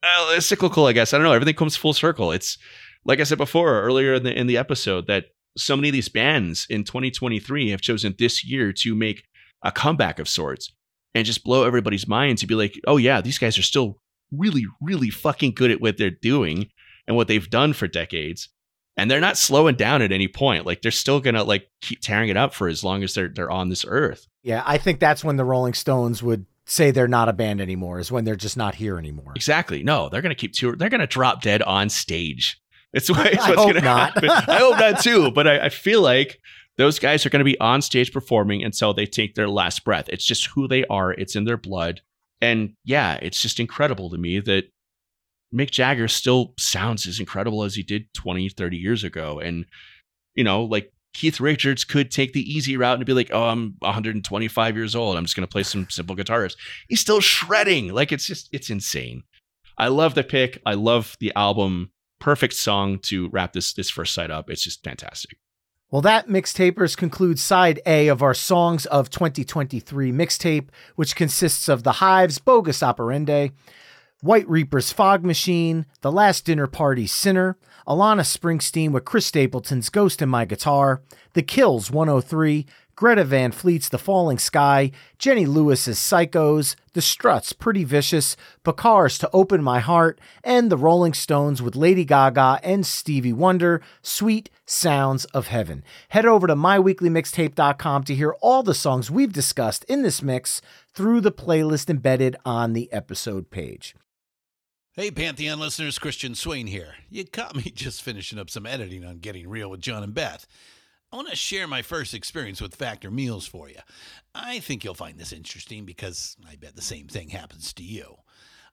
uh, cyclical, I guess. I don't know. Everything comes full circle. It's like I said before earlier in the in the episode that so many of these bands in 2023 have chosen this year to make a comeback of sorts and just blow everybody's mind to be like, oh yeah, these guys are still really, really fucking good at what they're doing and what they've done for decades and they're not slowing down at any point. Like they're still gonna like keep tearing it up for as long as they're they're on this earth. Yeah, I think that's when the Rolling Stones would say they're not a band anymore. Is when they're just not here anymore. Exactly. No, they're gonna keep tour. They're gonna drop dead on stage. It's, it's what's gonna not. happen. I hope not too. But I, I feel like those guys are going to be on stage performing until they take their last breath. It's just who they are. It's in their blood. And yeah, it's just incredible to me that Mick Jagger still sounds as incredible as he did 20, 30 years ago. And, you know, like Keith Richards could take the easy route and be like, oh, I'm 125 years old. I'm just going to play some simple guitars. He's still shredding. Like, it's just, it's insane. I love the pick. I love the album. Perfect song to wrap this this first side up. It's just fantastic. Well, that mixtapers concludes side A of our Songs of 2023 mixtape, which consists of The Hives' Bogus Operandi, White Reaper's Fog Machine, The Last Dinner Party Sinner, Alana Springsteen with Chris Stapleton's Ghost in My Guitar, The Kills 103, Greta Van Fleet's The Falling Sky, Jenny Lewis's Psychos, The Struts Pretty Vicious, Bakar's To Open My Heart, and The Rolling Stones with Lady Gaga and Stevie Wonder, Sweet Sounds of Heaven. Head over to myweeklymixtape.com to hear all the songs we've discussed in this mix through the playlist embedded on the episode page. Hey, Pantheon listeners, Christian Swain here. You caught me just finishing up some editing on Getting Real with John and Beth. I want to share my first experience with Factor Meals for you. I think you'll find this interesting because I bet the same thing happens to you.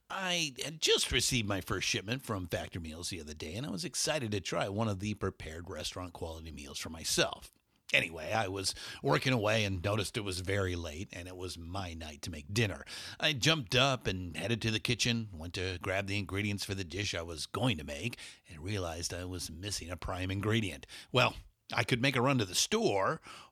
I had just received my first shipment from Factor Meals the other day, and I was excited to try one of the prepared restaurant quality meals for myself. Anyway, I was working away and noticed it was very late and it was my night to make dinner. I jumped up and headed to the kitchen, went to grab the ingredients for the dish I was going to make, and realized I was missing a prime ingredient. Well, I could make a run to the store,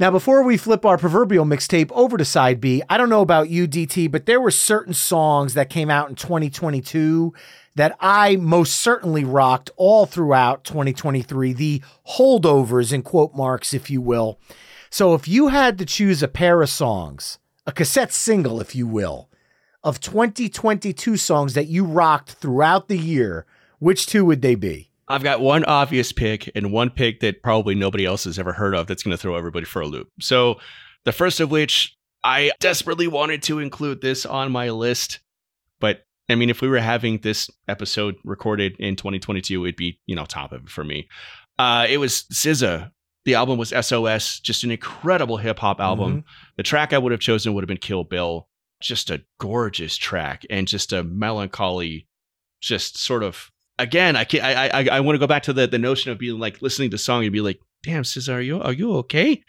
Now, before we flip our proverbial mixtape over to side B, I don't know about you, DT, but there were certain songs that came out in 2022 that I most certainly rocked all throughout 2023, the holdovers in quote marks, if you will. So if you had to choose a pair of songs, a cassette single, if you will, of 2022 songs that you rocked throughout the year, which two would they be? I've got one obvious pick and one pick that probably nobody else has ever heard of that's going to throw everybody for a loop. So, the first of which I desperately wanted to include this on my list, but I mean, if we were having this episode recorded in 2022, it'd be you know top of it for me. Uh, it was SZA. The album was SOS, just an incredible hip hop album. Mm-hmm. The track I would have chosen would have been Kill Bill, just a gorgeous track and just a melancholy, just sort of again, I can't. I I, I want to go back to the the notion of being like listening to the song and be like, damn, SZA, are you are you okay?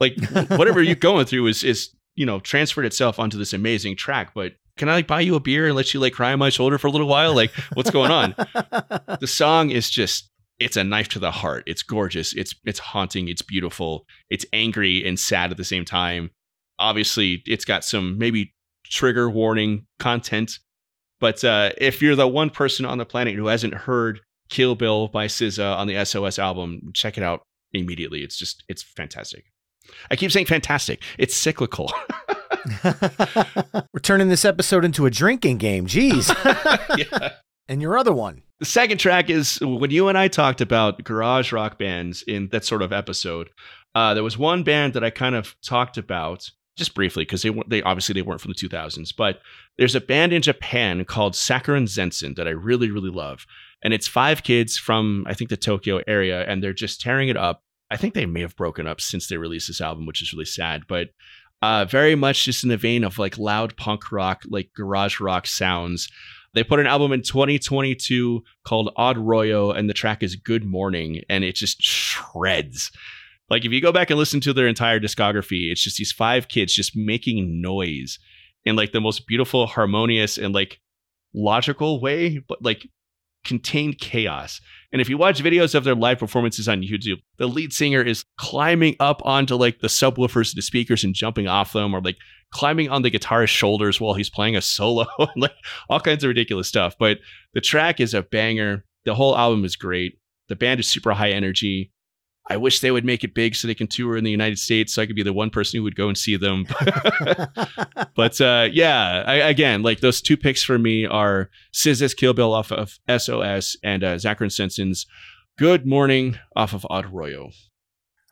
Like whatever you're going through is is you know transferred itself onto this amazing track. But can I like buy you a beer and let you like cry on my shoulder for a little while? Like what's going on? the song is just it's a knife to the heart. It's gorgeous. It's it's haunting. It's beautiful. It's angry and sad at the same time. Obviously, it's got some maybe trigger warning content but uh, if you're the one person on the planet who hasn't heard Kill Bill by SZA on the SOS album, check it out immediately. It's just, it's fantastic. I keep saying fantastic. It's cyclical. We're turning this episode into a drinking game. Jeez. yeah. And your other one. The second track is when you and I talked about garage rock bands in that sort of episode. Uh, there was one band that I kind of talked about just briefly because they they obviously they weren't from the 2000s, but there's a band in Japan called Sakura Zensen that I really really love, and it's five kids from I think the Tokyo area, and they're just tearing it up. I think they may have broken up since they released this album, which is really sad, but uh, very much just in the vein of like loud punk rock, like garage rock sounds. They put an album in 2022 called Odd Royo, and the track is Good Morning, and it just shreds. Like if you go back and listen to their entire discography, it's just these five kids just making noise in like the most beautiful, harmonious, and like logical way, but like contained chaos. And if you watch videos of their live performances on YouTube, the lead singer is climbing up onto like the subwoofers, and the speakers, and jumping off them, or like climbing on the guitarist's shoulders while he's playing a solo, like all kinds of ridiculous stuff. But the track is a banger. The whole album is great. The band is super high energy I wish they would make it big so they can tour in the United States so I could be the one person who would go and see them. but uh, yeah, I, again, like those two picks for me are SZA's Kill Bill off of SOS and uh, Sakura Zensen's Good Morning off of Arroyo.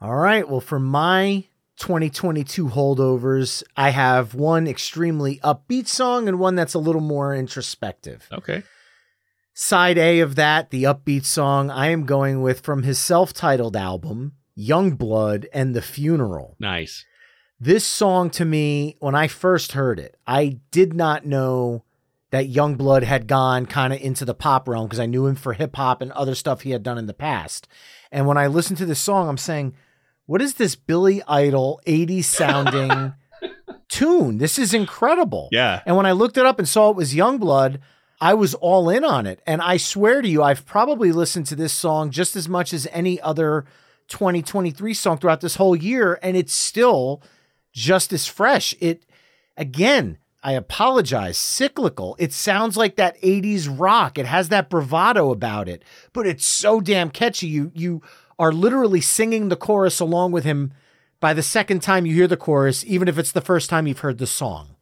All right. Well, for my 2022 holdovers, I have one extremely upbeat song and one that's a little more introspective. Okay. Side A of that, the upbeat song, I am going with from his self titled album, Yungblud and the Funeral. Nice. This song to me, when I first heard it, I did not know that Yungblud had gone kind of into the pop realm because I knew him for hip hop and other stuff he had done in the past. And when I listened to this song, I'm saying, what is this Billy Idol 80s sounding tune? This is incredible. Yeah. And when I looked it up and saw it was Yungblud, I was all in on it. And I swear to you, I've probably listened to this song just as much as any other 2023 song throughout this whole year. And it's still just as fresh. It, again, I apologize, cyclical. It sounds like that 80s rock. It has that bravado about it, but it's so damn catchy. You, you are literally singing the chorus along with him by the second time you hear the chorus, even if it's the first time you've heard the song.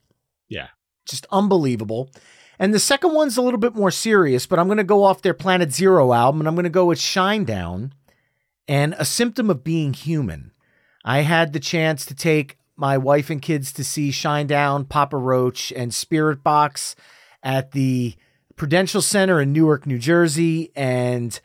Yeah. Just unbelievable. And the second one's a little bit more serious, but I'm going to go off their Planet Zero album and I'm going to go with Shinedown and A Symptom of Being Human. I had the chance to take my wife and kids to see Shinedown, Papa Roach, and Spiritbox at the Prudential Center in Newark, New Jersey. And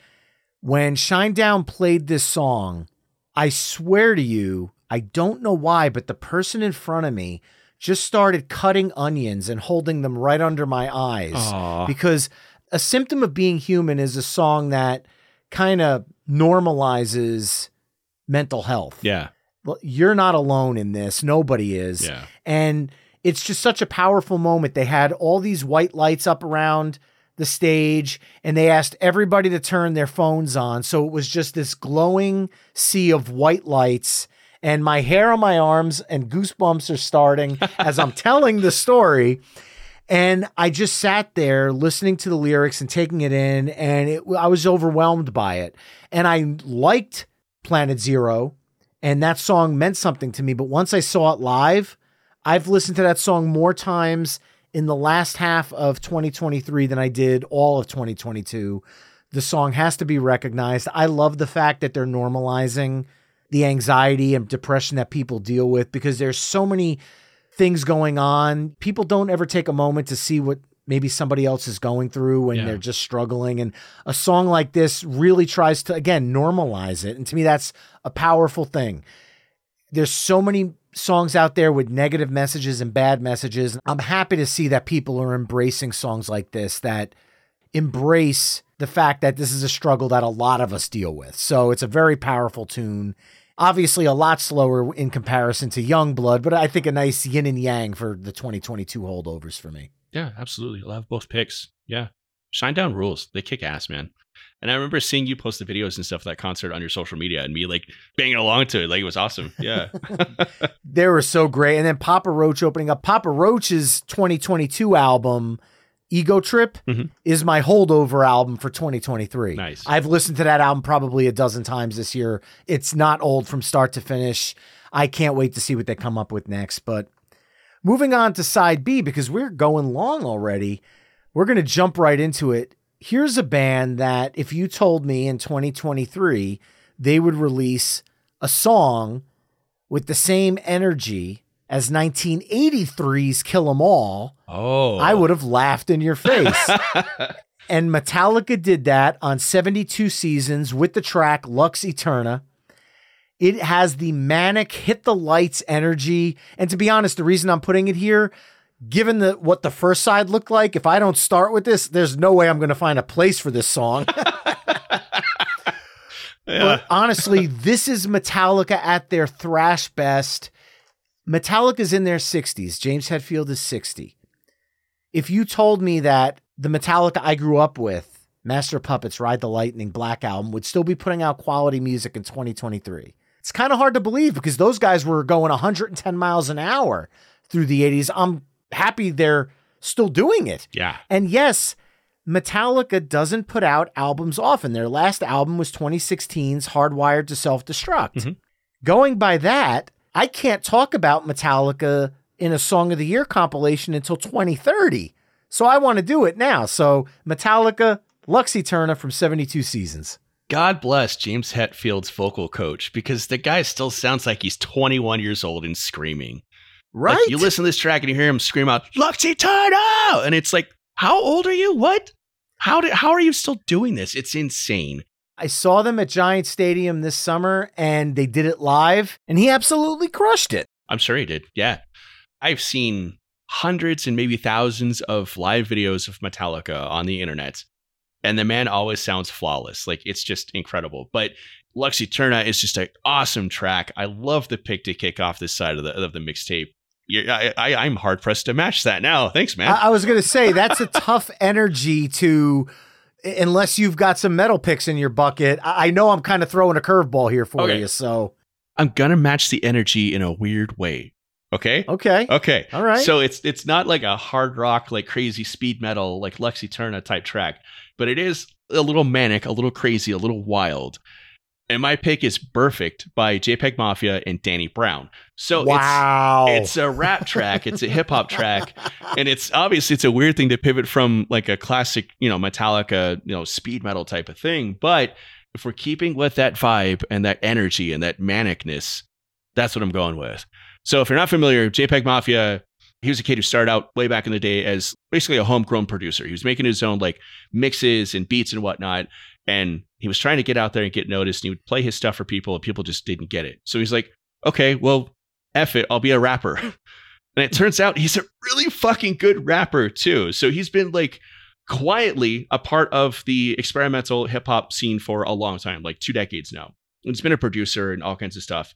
when Shinedown played this song, I swear to you, I don't know why, but the person in front of me just started cutting onions and holding them right under my eyes Aw. because a symptom of being human is a song that kind of normalizes mental health. Yeah. Well, you're not alone in this. Nobody is. Yeah. And it's just such a powerful moment. They had all these white lights up around the stage and they asked everybody to turn their phones on. So it was just this glowing sea of white lights and my hair on my arms and goosebumps are starting as I'm telling the story. And I just sat there listening to the lyrics and taking it in, and it, I was overwhelmed by it. And I liked Planet Zero, and that song meant something to me. But once I saw it live, I've listened to that song more times in the last half of 2023 than I did all of 2022. The song has to be recognized. I love the fact that they're normalizing the anxiety and depression that people deal with because there's so many things going on. People don't ever take a moment to see what maybe somebody else is going through when Yeah. they're just struggling. And a song like this really tries to, again, normalize it. And to me, that's a powerful thing. There's so many songs out there with negative messages and bad messages. I'm happy to see that people are embracing songs like this that embrace the fact that this is a struggle that a lot of us deal with. So it's a very powerful tune. Obviously, a lot slower in comparison to Yungblud, but I think a nice yin and yang for the 2022 holdovers for me. Yeah, absolutely. Have both picks. Yeah. Shinedown rules. They kick ass, man. And I remember seeing you post the videos and stuff of that concert on your social media and me like banging along to it. Like it was awesome. Yeah. They were so great. And then Papa Roach opening up. Papa Roach's 2022 album, Ego Trip, Mhm. is my holdover album for 2023. Nice. I've listened to that album probably a dozen times this year. It's not old from start to finish. I can't wait to see what they come up with next. But moving on to side B, because we're going long already, we're going to jump right into it. Here's a band that if you told me in 2023 they would release a song with the same energy as 1983's Kill 'Em All, oh. I would have laughed in your face. and Metallica did that on 72 seasons with the track Lux Eterna. It has the manic hit the lights energy. And to be honest, the reason I'm putting it here, given the what the first side looked like, if I don't start with this, there's no way I'm going to find a place for this song. But honestly, this is Metallica at their thrash best. Metallica's in their 60s. James Hetfield is 60. If you told me that the Metallica I grew up with, Master Puppets, Ride the Lightning, Black Album, would still be putting out quality music in 2023, it's kind of hard to believe because those guys were going 110 miles an hour through the 80s. I'm happy they're still doing it. Yeah. And yes, Metallica doesn't put out albums often. Their last album was 2016's Hardwired to Self Destruct. Mhm. Going by that, I can't talk about Metallica in a Song of the Year compilation until 2030. So I want to do it now. So Metallica, Lux Eterna from 72 Seasons. God bless James Hetfield's vocal coach because the guy still sounds like he's 21 years old and screaming. Right? Like, you listen to this track and you hear him scream out, Lux Eterna! And it's like, how old are you? What? How did how are you still doing this? It's insane. I saw them at Giant Stadium this summer and they did it live and he absolutely crushed it. I'm sure he did. Yeah. I've seen hundreds and maybe thousands of live videos of Metallica on the internet, and the man always sounds flawless. Like it's just incredible. But Lux Eterna is just an awesome track. I love the pick to kick off this side of the of the mixtape. Yeah, I, I, I'm hard pressed to match that now. Thanks, man. I, I was going to say that's a tough energy to, unless you've got some metal picks in your bucket. I, I know I'm kind of throwing a curveball here for Okay. you. So, I'm gonna match the energy in a weird way. Okay. okay. Okay. All right. So it's it's not like a hard rock, like crazy speed metal, like Lux Eterna type track, but it is a little manic, a little crazy, a little wild. And my pick is Perfect by JPEG Mafia and Danny Brown. So wow. it's it's a rap track, it's a hip hop track, and it's obviously it's a weird thing to pivot from like a classic, you know, Metallica, you know, speed metal type of thing. But if we're keeping with that vibe and that energy and that manicness, that's what I'm going with. So if you're not familiar, JPEG Mafia, he was a kid who started out way back in the day as basically a homegrown producer. He was making his own like mixes and beats and whatnot. And he was trying to get out there and get noticed. And he would play his stuff for people, and people just didn't get it. So he's like, okay, well, F it, I'll be a rapper. and it turns out he's a really fucking good rapper too. So he's been like quietly a part of the experimental hip hop scene for a long time, like two decades now. And he's been a producer and all kinds of stuff.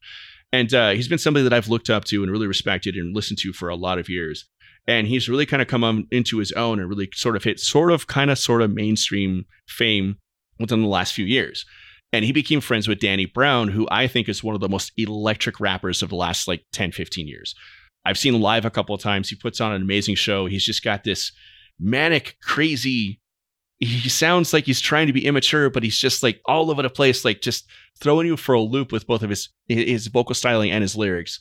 And uh, he's been somebody that I've looked up to and really respected and listened to for a lot of years. And he's really kind of come on into his own and really sort of hit sort of kind of sort of mainstream fame within the last few years. And he became friends with Danny Brown, who I think is one of the most electric rappers of the last like 10, 15 years. I've seen live a couple of times. He puts on an amazing show. He's just got this manic, crazy. He sounds like he's trying to be immature, but he's just like all over the place, like just throwing you for a loop with both of his his vocal styling and his lyrics.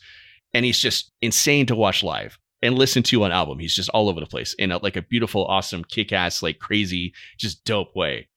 And he's just insane to watch live and listen to on album. He's just all over the place in a, like a beautiful, awesome, kick ass, like crazy, just dope way.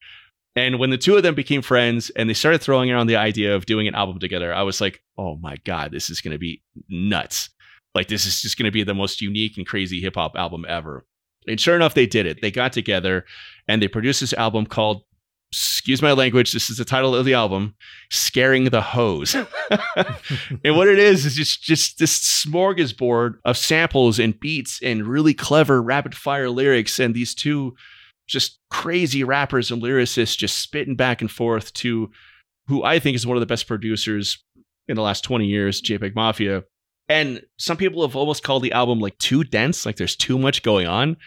And when the two of them became friends and they started throwing around the idea of doing an album together, I was like, oh my God, this is going to be nuts. Like, this is just going to be the most unique and crazy hip hop album ever. And sure enough, they did it. They got together and they produced this album called, excuse my language, this is the title of the album, Scaring the Hoes. and what it is is just, just this smorgasbord of samples and beats and really clever rapid fire lyrics and these two just crazy rappers and lyricists just spitting back and forth to who I think is one of the best producers in the last 20 years, JPEG Mafia. And some people have almost called the album like too dense, like there's too much going on.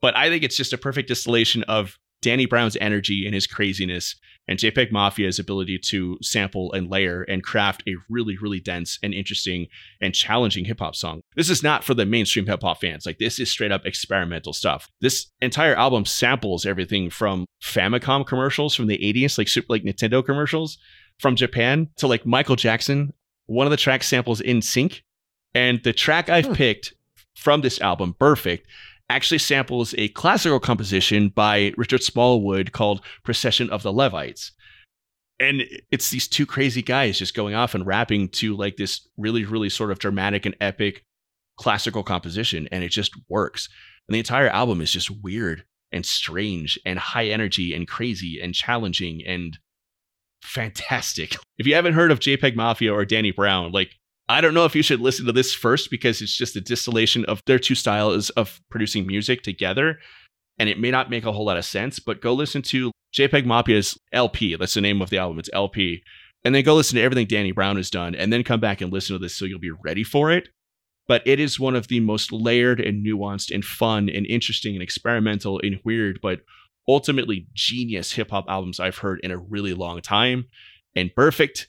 But I think it's just a perfect distillation of Danny Brown's energy and his craziness and JPEG Mafia's ability to sample and layer and craft a really, really dense and interesting and challenging hip hop song. This is not for the mainstream hip hop fans. Like, this is straight up experimental stuff. This entire album samples everything from Famicom commercials from the 80s, like, super, like Nintendo commercials from Japan to like Michael Jackson. One of the tracks samples NSYNC. And the track I've picked from this album, Perfect, actually samples a classical composition by Richard Smallwood called Procession of the Levites. And it's these two crazy guys just going off and rapping to like this really, really sort of dramatic and epic classical composition. And it just works. And the entire album is just weird and strange and high energy and crazy and challenging and fantastic. If you haven't heard of JPEG Mafia or Danny Brown, like I don't know if you should listen to this first because it's just a distillation of their two styles of producing music together. And it may not make a whole lot of sense, but go listen to JPEG Mafia's LP. That's the name of the album. It's LP. And then go listen to everything Danny Brown has done and then come back and listen to this so you'll be ready for it. But it is one of the most layered and nuanced and fun and interesting and experimental and weird, but ultimately genius hip hop albums I've heard in a really long time. And Perfect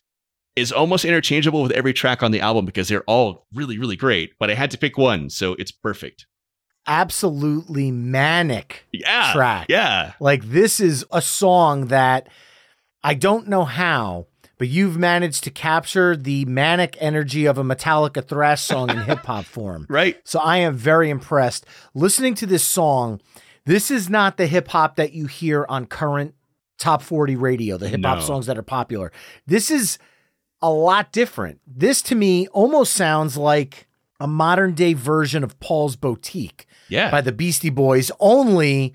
is almost interchangeable with every track on the album because they're all really, really great. But I had to pick one, so it's perfect. absolutely manic Yeah. track. Yeah. Like this is a song that I don't know how, but you've managed to capture the manic energy of a Metallica thrash song in hip hop form. Right. So I am very impressed. Listening to this song, this is not the hip hop that you hear on current top 40 radio, the hip hop No. songs that are popular. This is a lot different. This to me almost sounds like a modern day version of Paul's Boutique Yeah. by the Beastie Boys, only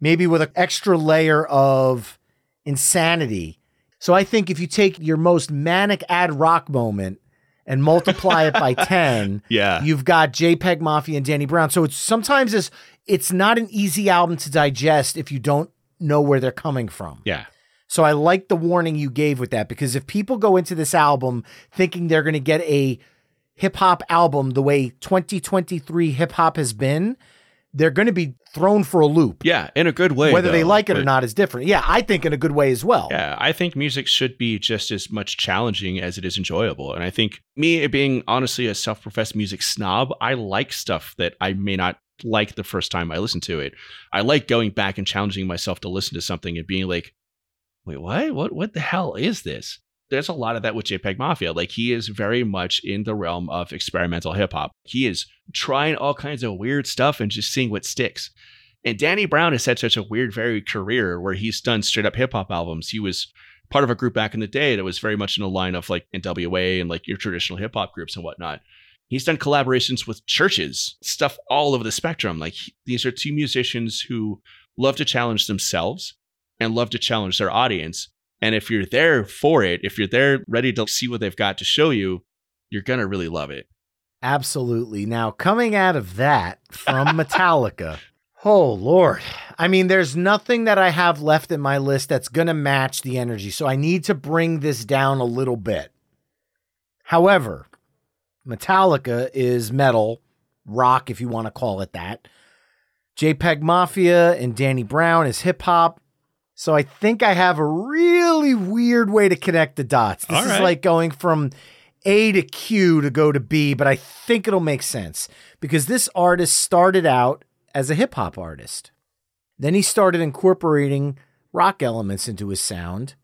maybe with an extra layer of insanity. So I think if you take your most manic Ad-Rock moment and multiply it by 10, yeah. you've got JPEG Mafia and Danny Brown. So it's sometimes it's it's not an easy album to digest if you don't know where they're coming from. yeah. So I like the warning you gave with that because if people go into this album thinking they're going to get a hip hop album the way 2023 hip hop has been, they're going to be thrown for a loop. Yeah. In a good way. Whether they like it or not is different. Yeah, I think in a good way as well. Yeah, I think music should be just as much challenging as it is enjoyable. And I think me being honestly a self professed music snob, I like stuff that I may not like the first time I listen to it. I like going back and challenging myself to listen to something and being like, wait, what? What what the hell is this? There's a lot of that with JPEG Mafia. Like he is very much in the realm of experimental hip hop. He is trying all kinds of weird stuff and just seeing what sticks. And Danny Brown has had such a weird, varied career where he's done straight up hip hop albums. He was part of a group back in the day that was very much in the line of like NWA and like your traditional hip hop groups and whatnot. He's done collaborations with churches, stuff all over the spectrum. Like these are two musicians who love to challenge themselves and love to challenge their audience. And if you're there for it, if you're there ready to see what they've got to show you, you're going to really love it. Absolutely. Now, coming out of that from Metallica, oh Lord. I mean, there's nothing that I have left in my list that's going to match the energy. So I need to bring this down a little bit. However, Metallica is metal, rock, if you want to call it that. JPEG Mafia and Danny Brown is hip hop. So I think I have a really weird way to connect the dots. This All is right. like going from A to Q to go to B, but I think it'll make sense because this artist started out as a hip hop artist. Then he started incorporating rock elements into his sound.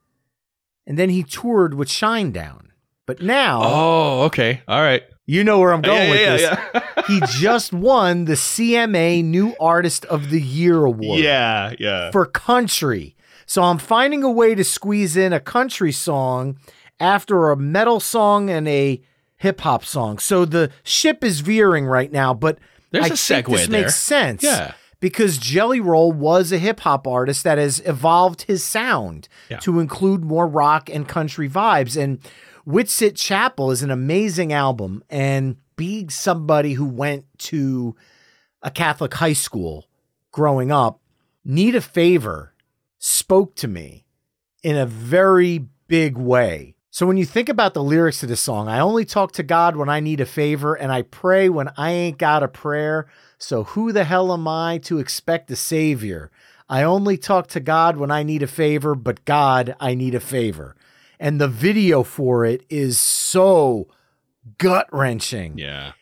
And then he toured with Shinedown. But now, Oh, okay. All right. you know where I'm going Yeah, with yeah, this. yeah, he just won the CMA New Artist of the Year award yeah, yeah. for country. So I'm finding a way to squeeze in a country song after a metal song and a hip hop song. So the ship is veering right now, but There's I a think segue this there. makes sense. Yeah. Because Jelly Roll was a hip hop artist that has evolved his sound Yeah. to include more rock and country vibes. And Whitsitt Chapel is an amazing album. And being somebody who went to a Catholic high school growing up, Need a Favor spoke to me in a very big way. So when you think about the lyrics to this song, I only talk to God when I need a favor, and I pray when I ain't got a prayer. So who the hell am I to expect a savior? I only talk to God when I need a favor, but God, I need a favor. And the video for it is so gut wrenching Yeah.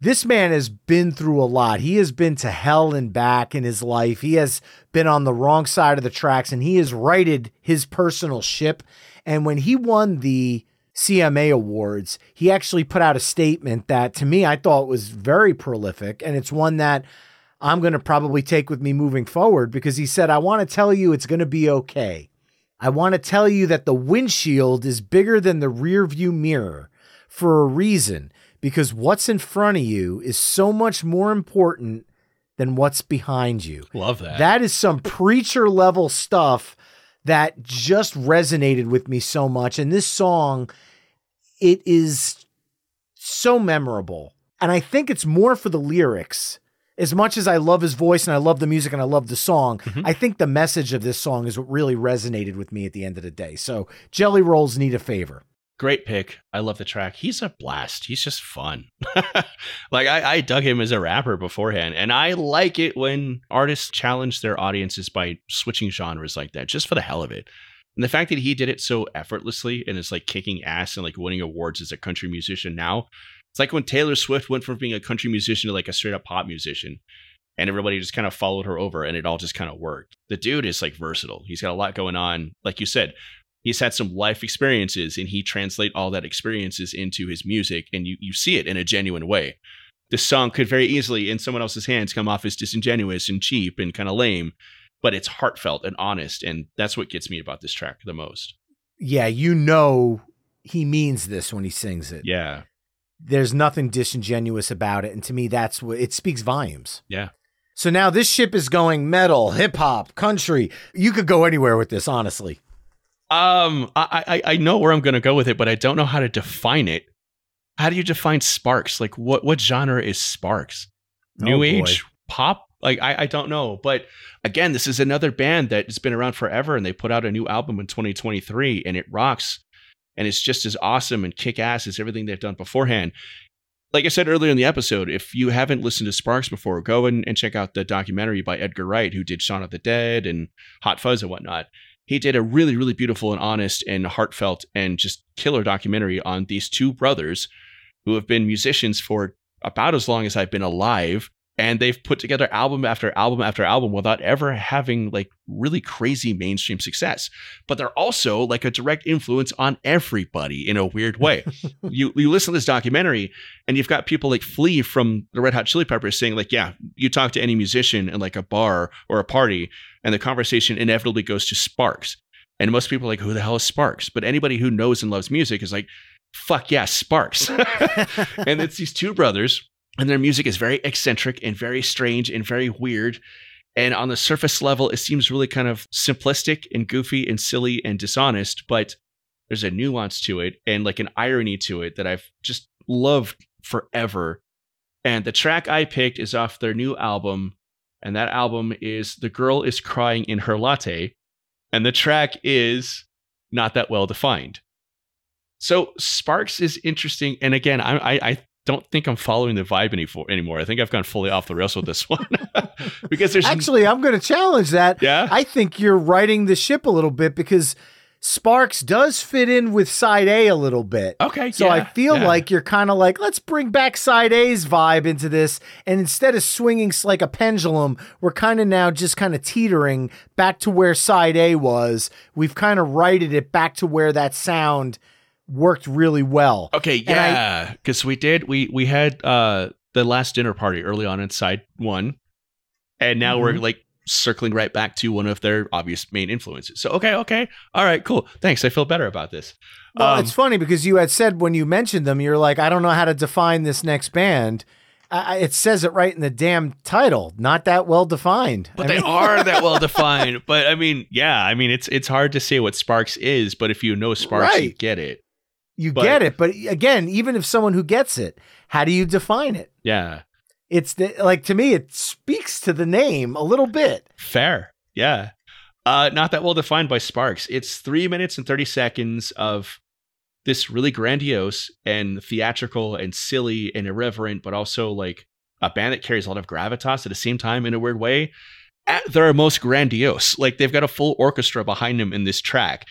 This man has been through a lot. He has been to hell and back in his life. He has been on the wrong side of the tracks and he has righted his personal ship. And when he won the CMA awards, he actually put out a statement that to me I thought was very prolific and it's one that I'm going to probably take with me moving forward because he said I want to tell you it's going to be okay. I want to tell you that the windshield is bigger than the rear view mirror for a reason because what's in front of you is so much more important than what's behind you. Love that. That is some preacher level stuff that just resonated with me so much. And this song, it is so memorable. And I think it's more for the lyrics. As much as I love his voice and I love the music and I love the song, mm-hmm. I think the message of this song is what really resonated with me at the end of the day. So Jelly Rolls need a favor. Great pick. I love the track. He's a blast. He's just fun. like I, I dug him as a rapper beforehand, and I like it when artists challenge their audiences by switching genres like that, just for the hell of it. And the fact that he did it so effortlessly and is like kicking ass and like winning awards as a country musician now, it's like when Taylor Swift went from being a country musician to like a straight up pop musician. and everybody just kind of followed her over and it all just kind of worked. The dude is like versatile. He's got a lot going on. Like you said, he's had some life experiences and he translate all that experiences into his music and you, you see it in a genuine way. This song could very easily in someone else's hands come off as disingenuous and cheap and kind of lame, but it's heartfelt and honest and that's what gets me about this track the most. Yeah, you know he means this when he sings it. Yeah. There's nothing disingenuous about it and to me that's what it speaks volumes. Yeah. So now this ship is going metal, hip hop, country. You could go anywhere with this, honestly. Um, I, I I know where I'm gonna go with it, but I don't know how to define it. How do you define Sparks? Like what what genre is Sparks? New Oh, age pop? Like I, I don't know. But again, this is another band that has been around forever and they put out a new album in 2023 and it rocks and it's just as awesome and kick ass as everything they've done beforehand. Like I said earlier in the episode, if you haven't listened to Sparks before, go and, and check out the documentary by Edgar Wright, who did Shaun of the Dead and Hot Fuzz and whatnot he did a really really beautiful and honest and heartfelt and just killer documentary on these two brothers who have been musicians for about as long as I've been alive and they've put together album after album after album without ever having like really crazy mainstream success. But they're also like a direct influence on everybody in a weird way. You you listen to this documentary and you've got people like Flea from the Red Hot Chili Peppers saying like yeah you talk to any musician in like a bar or a party and the conversation inevitably goes to Sparks. And most people are like, who the hell is Sparks? But anybody who knows and loves music is like, fuck yeah, Sparks. and it's these two brothers, and their music is very eccentric and very strange and very weird. And on the surface level, it seems really kind of simplistic and goofy and silly and dishonest, but there's a nuance to it and like an irony to it that I've just loved forever. And the track I picked is off their new album, and that album is The Girl is Crying in Her Latte, and the track is not that well defined. So Sparks is interesting, and again, I, I, I don't think I'm following the vibe any for, anymore. I think I've gone fully off the rails with this one because there's Actually, I'm going to challenge that. Yeah? I think you're riding the ship a little bit because Sparks does fit in with side A a little bit. okay. So I feel yeah. like you're kind of like, let's bring back side A's vibe into this. And instead of swinging like a pendulum, we're kind of now just kind of teetering back to where side A was. We've kind of righted it back to where that sound worked really well. Okay, yeah, because we did we we had uh the last dinner party early on in side one, and now we're Mm-hmm. like circling right back to one of their obvious main influences. So okay, okay, all right, cool. Thanks, I feel better about this. Well, Um, it's funny because you had said when you mentioned them, you're like, I don't know how to define this next band. I, it says it right in the damn title. Not that well defined. but I they mean- are that well defined. But I mean, yeah, I mean it's it's hard to say what Sparks is, but if you know Sparks, you get it. You but- get it, but again, even if someone who gets it, how do you define it? Yeah, It's the, like to me, it speaks to the name a little bit. fair. Yeah. Uh, not that well defined by Sparks. It's three minutes and 30 seconds of this really grandiose and theatrical and silly and irreverent, but also like a band that carries a lot of gravitas at the same time in a weird way. At their most grandiose. Like they've got a full orchestra behind them in this track.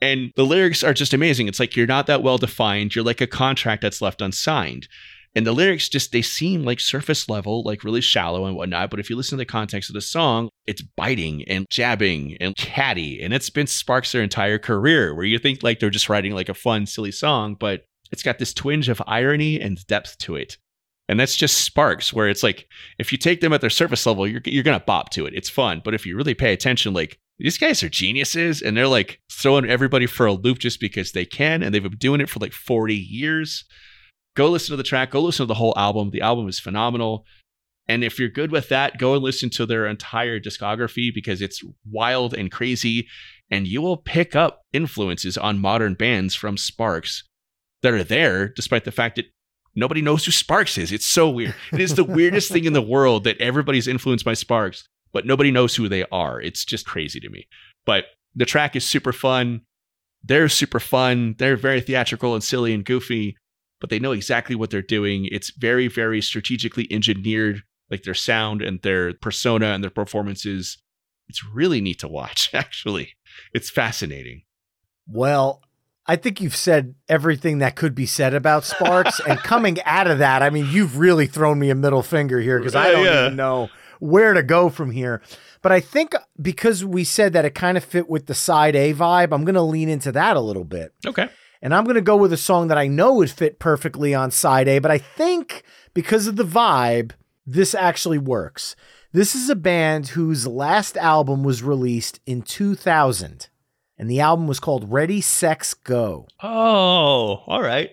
And the lyrics are just amazing. It's like you're not that well defined. You're like a contract that's left unsigned. And the lyrics just they seem like surface level, like really shallow and whatnot. But if you listen to the context of the song, it's biting and jabbing and catty. And it's been Sparks their entire career, where you think like they're just writing like a fun, silly song, but it's got this twinge of irony and depth to it. And that's just Sparks, where it's like if you take them at their surface level, you're you're gonna bop to it. It's fun. But if you really pay attention, like these guys are geniuses and they're like throwing everybody for a loop just because they can, and they've been doing it for like 40 years go listen to the track, go listen to the whole album. The album is phenomenal. And if you're good with that, go and listen to their entire discography because it's wild and crazy. And you will pick up influences on modern bands from Sparks that are there, despite the fact that nobody knows who Sparks is. It's so weird. It is the weirdest thing in the world that everybody's influenced by Sparks, but nobody knows who they are. It's just crazy to me. But the track is super fun. They're super fun. They're very theatrical and silly and goofy but they know exactly what they're doing. It's very, very strategically engineered, like their sound and their persona and their performances. It's really neat to watch, actually. It's fascinating. Well, I think you've said everything that could be said about Sparks. and coming out of that, I mean, you've really thrown me a middle finger here because I don't yeah. even know where to go from here. But I think uh, because we said that it kind of fit with the side A vibe, I'm going to lean into that a little bit. Okay. And I'm going to go with a song that I know would fit perfectly on side A, but I think because of the vibe, this actually works. This is a band whose last album was released in 2000, and the album was called Ready, Sex, Go. Oh, all right.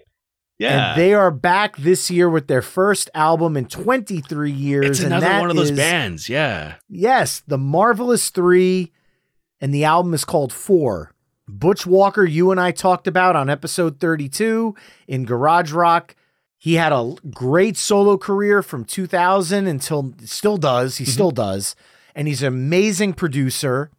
Yeah. And they are back this year with their first album in 23 years. it's and another one of those is- bands. Yeah. Yes, The Marvelous Three, and the album is called Four. Butch Walker, you and I talked about on episode 32 in Garage Rock. He had a great solo career from 2000 until still does. He mm-hmm. still does. And he's an amazing producer,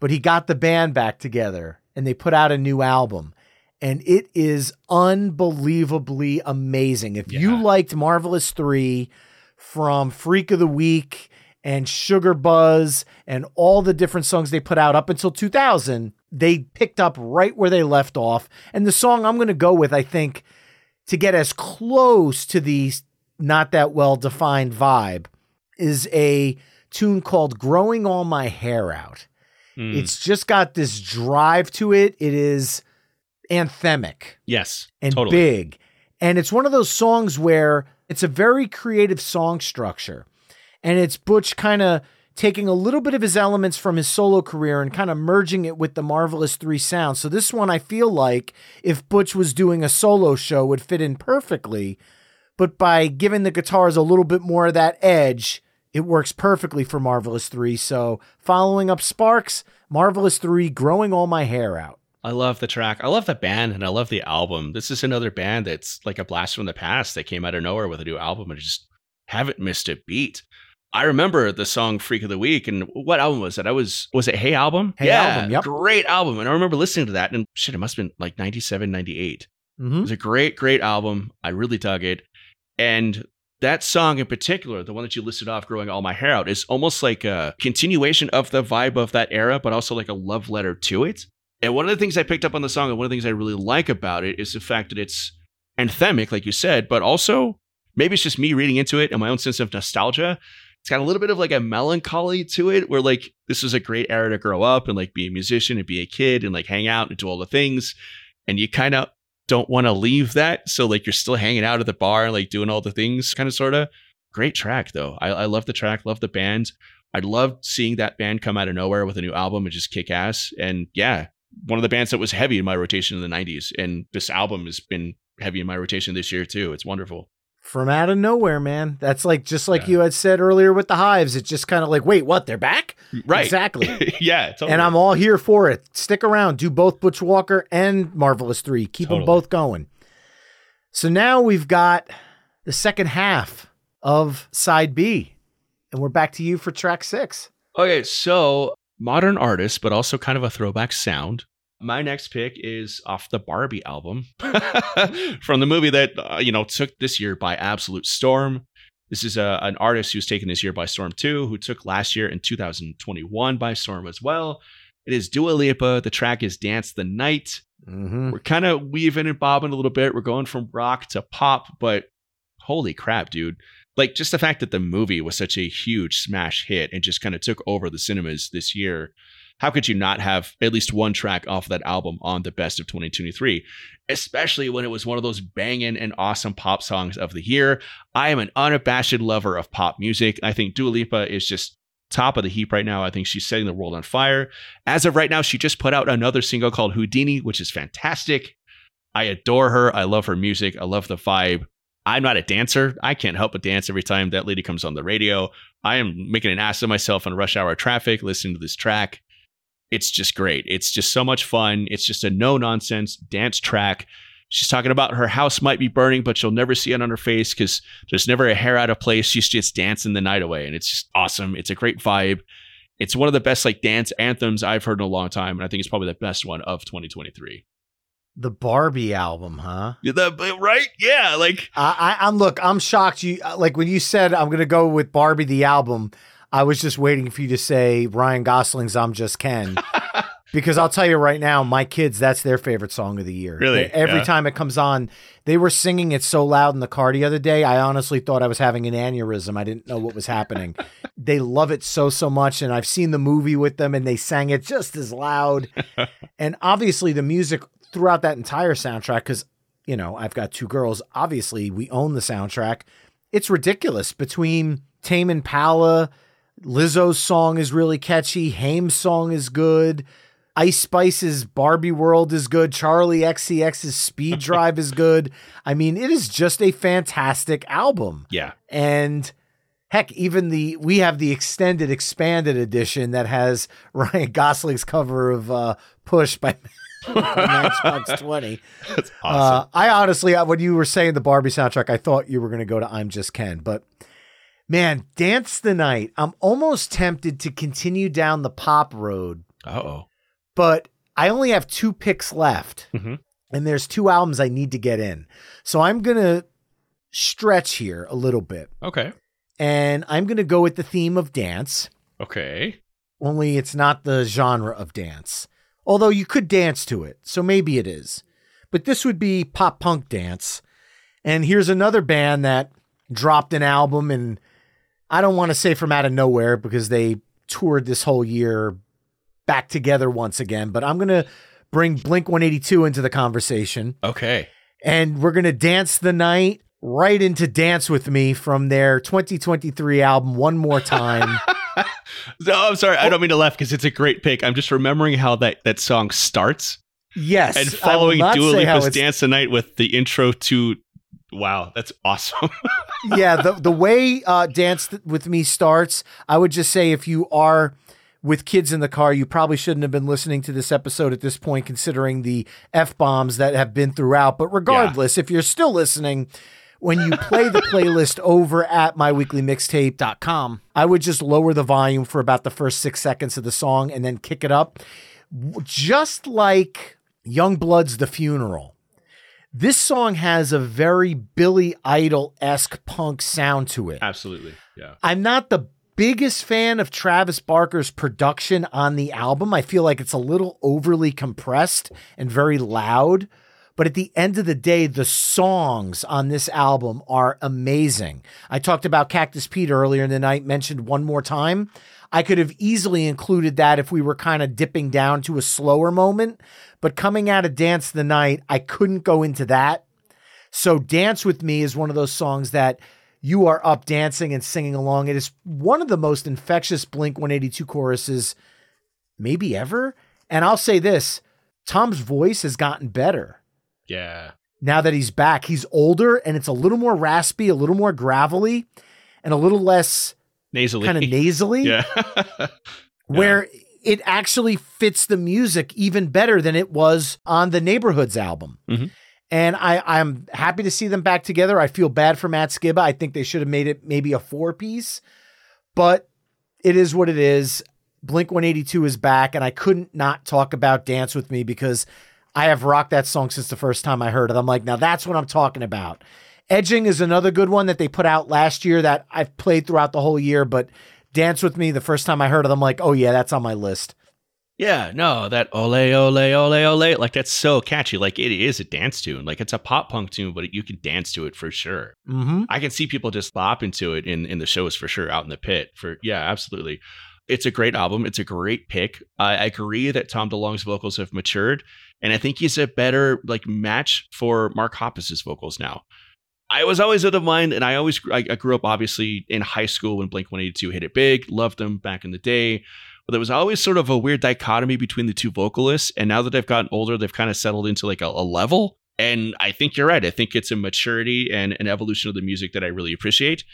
but he got the band back together and they put out a new album. And it is unbelievably amazing. If you liked Marvelous 3 from Freak of the Week and Sugar Buzz and all the different songs they put out up until 2000, they picked up right where they left off. And the song I'm going to go with, I think, to get as close to the not that well defined vibe, is a tune called Growing All My Hair Out. Mm. It's just got this drive to it. It is anthemic yes. and totally. big. And it's one of those songs where it's a very creative song structure. And it's Butch kind of taking a little bit of his elements from his solo career and kind of merging it with the Marvelous Three sound. So this one I feel like if Butch was doing a solo show would fit in perfectly, but by giving the guitars a little bit more of that edge, it works perfectly for Marvelous 3. So, following up Sparks, Marvelous 3 growing all my hair out. I love the track. I love the band and I love the album. This is another band that's like a blast from the past that came out of nowhere with a new album and just haven't missed a beat. I remember the song Freak of the Week and what album was it? I was was it Hey Album? Hey yeah, Album, yep. Great album. And I remember listening to that and shit, it must have been like 97, 98. It Mhm. was a great, great album. I really dug it. And that song in particular, the one that you listed off, Growing All My Hair Out, is almost like a continuation of the vibe of that era, but also like a love letter to it. And one of the things I picked up on the song, and one of the things I really like about it, is the fact that it's anthemic, like you said, but also maybe it's just me reading into it and my own sense of nostalgia. It's got a little bit of like a melancholy to it, where like this was a great era to grow up and like be a musician and be a kid and like hang out and do all the things. And you kind of don't want to leave that. So like you're still hanging out at the bar and like doing all the things, kind of sort of. Great track though. I, I love the track, love the band. I'd love seeing that band come out of nowhere with a new album and just kick ass. And yeah, one of the bands that was heavy in my rotation in the 90s. And this album has been heavy in my rotation this year too. It's wonderful. From out of nowhere, man. That's like just like Yeah. you had said earlier with the hives. It's just kind of like, wait, what? They're back? Mm, right. Exactly. yeah. Totally. And I'm all here for it. Stick around. Do both Butch Walker and Marvelous 3. Keep them both going. So now we've got the second half of side B. And we're back to you for track six. Okay, so modern artist, but also kind of a throwback sound. My next pick is off the Barbie album from the movie that uh, you know took this year by absolute storm. This is a, an artist who's taken this year by storm too, who took last year in 2021 by storm as well. It is Dua Lipa. The track is "Dance the Night." Mm-hmm. We're kind of weaving and bobbing a little bit. We're going from rock to pop, but holy crap, dude. Like just the fact that the movie was such a huge smash hit and just kind of took over the cinemas this year. How could you not have at least one track off that album on the best of 2023? Especially when it was one of those banging and awesome pop songs of the year. I am an unabashed lover of pop music. I think Dua Lipa is just top of the heap right now. I think she's setting the world on fire. As of right now, she just put out another single called Houdini, which is fantastic. I adore her. I love her music. I love the vibe. I'm not a dancer. I can't help but dance every time that lady comes on the radio. I am making an ass of myself on rush hour traffic listening to this track. It's just great. It's just so much fun. It's just a no nonsense dance track. She's talking about her house might be burning, but you'll never see it on her face because there's never a hair out of place. She's just dancing the night away. And it's just awesome. It's a great vibe. It's one of the best like dance anthems I've heard in a long time. And I think it's probably the best one of 2023. The Barbie album, huh? The- right? Yeah. Like, I, I, I'm look. I'm shocked. You like when you said I'm gonna go with Barbie the album. I was just waiting for you to say Ryan Gosling's "I'm Just Ken," because I'll tell you right now, my kids, that's their favorite song of the year. Really? They- every Yeah. time it comes on, they were singing it so loud in the car the other day. I honestly thought I was having an aneurysm. I didn't know what was happening. they love it so, so much. And I've seen the movie with them and they sang it just as loud. and obviously, the music throughout that entire soundtrack, because, you know, I've got two girls. Obviously, we own the soundtrack. It's ridiculous between Tame Impala, Lizzo's song is really catchy. Haim's song is good. Ice Spice's Barbie World is good. Charli XCX's Speed Drive is good. I mean, it is just a fantastic album. Yeah. And heck, even the we have the extended expanded edition that has Ryan Gosling's cover of uh, Push by Matchbox 20. That's awesome. Uh, I honestly, uh, when you were saying the Barbie soundtrack, I thought you were going to go to I'm Just Ken, but man, Dance the Night. I'm almost tempted to continue down the pop road, Uh oh. but I only have two picks left, Mhm. and there's two albums I need to get in. So I'm going to stretch here a little bit, Okay. and I'm going to go with the theme of dance, Okay. only it's not the genre of dance. Although you could dance to it, so maybe it is. But this would be pop punk dance. And here's another band that dropped an album, and I don't want to say from out of nowhere because they toured this whole year back together once again, but I'm going to bring Blink 182 into the conversation. Okay. And we're going to dance the night right into Dance With Me from their 2023 album, One More Time. No, I'm sorry. I don't mean to laugh because it's a great pick. I'm just remembering how that, that song starts yes. and following Dua Lipa's Dance the Night with the intro to. Wow, that's awesome. yeah, the the way uh, Dance with Me starts, I would just say if you are with kids in the car, you probably shouldn't have been listening to this episode at this point, considering the f bombs that have been throughout. But regardless, if you're still listening. When you play the playlist over at myweeklymixtape.com, I would just lower the volume for about the first six seconds of the song and then kick it up. Just like Yungblud's The Funeral. This song has a very Billy Idol esque punk sound to it. Absolutely. Yeah. I'm not the biggest fan of Travis Barker's production on the album. I feel like it's a little overly compressed and very loud. But at the end of the day, the songs on this album are amazing. I talked about Cactus Pete earlier in the night, mentioned one more time. I could have easily included that if we were kind of dipping down to a slower moment. But coming out of Dance the Night, I couldn't go into that. So Dance with Me is one of those songs that you are up dancing and singing along. It is one of the most infectious Blink 182 choruses maybe ever. And I'll say this Tom's voice has gotten better Yeah. now that he's back. He's older and it's a little more raspy, a little more gravelly, and a little less Nasally. kind of nasally Yeah. where it actually fits the music even better than it was on the Neighborhoods album. Mhm. And I, I'm happy to see them back together. I feel bad for Matt Skiba. I think they should have made it maybe a four piece, but it is what it is. Blink 182 is back, and I couldn't not talk about Dance with Me because I have rocked that song since the first time I heard it. I'm like, now that's what I'm talking about. Edging is another good one that they put out last year that I've played throughout the whole year, but Dance with Me, the first time I heard it, I'm like, oh yeah, that's on my list. Yeah, no, that ole ole ole ole, like that's so catchy. Like it is a dance tune. Like it's a pop punk tune, but you can dance to it for sure. Mm-hmm. I can see people just bop into it in in the shows for sure, out in the pit. For yeah, absolutely. It's a great album. It's a great pick. I I agree that Tom DeLonge's vocals have matured, and I think he's a better like match for Mark Hoppus's vocals now. I was always of the mind, and I always I, I grew up obviously in high school when Blink One Eighty Two hit it big. Loved them back in the day, but there was always sort of a weird dichotomy between the two vocalists. And now that they've gotten older, they've kind of settled into like a, a level. And I think you're right. I think it's a maturity and an evolution of the music that I really appreciate.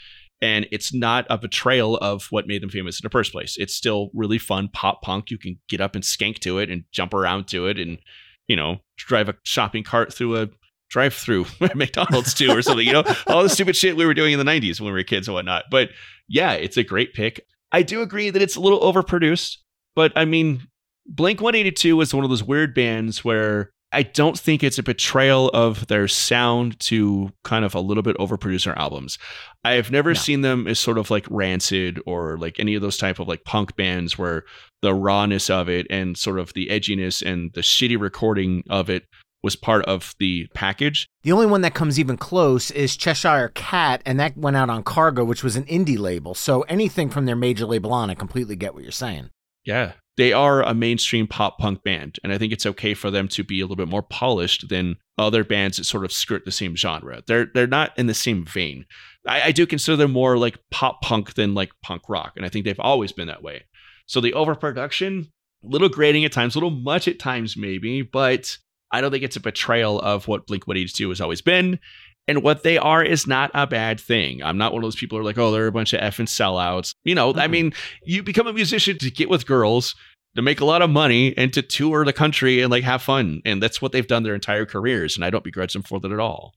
And it's not a betrayal of what made them famous in the first place. It's still really fun pop punk. You can get up and skank to it and jump around to it and, you know, drive a shopping cart through a drive through McDonald's too or something, you know, all the stupid shit we were doing in the 90s when we were kids and whatnot. But yeah, it's a great pick. I do agree that it's a little overproduced, but I mean, Blink 182 was one of those weird bands where I don't think it's a betrayal of their sound to kind of a little bit overproduce their albums. I have never no. seen them as sort of like Rancid or like any of those type of like punk bands where the rawness of it and sort of the edginess and the shitty recording of it was part of the package. The only one that comes even close is Cheshire Cat, and that went out on Cargo, which was an indie label. So anything from their major label on, I completely get what you're saying. Yeah. They are a mainstream pop punk band, and I think it's okay for them to be a little bit more polished than other bands that sort of skirt the same genre. They're they're not in the same vein. I, I do consider them more like pop punk than like punk rock, and I think they've always been that way. So the overproduction, a little grating at times, a little much at times, maybe, but I don't think it's a betrayal of what Blink 182 has always been. And what they are is not a bad thing. I'm not one of those people who are like, oh, they're a bunch of effing sellouts. You know, mm-hmm. I mean, you become a musician to get with girls, to make a lot of money, and to tour the country and like have fun. And that's what they've done their entire careers. And I don't begrudge them for that at all.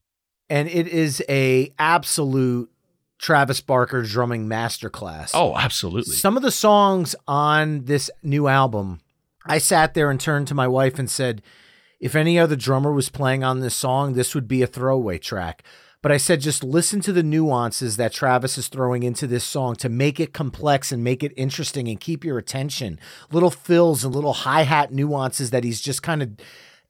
And it is a absolute Travis Barker drumming masterclass. Oh, absolutely. Some of the songs on this new album, I sat there and turned to my wife and said, if any other drummer was playing on this song, this would be a throwaway track. But I said, just listen to the nuances that Travis is throwing into this song to make it complex and make it interesting and keep your attention. Little fills and little hi hat nuances that he's just kind of,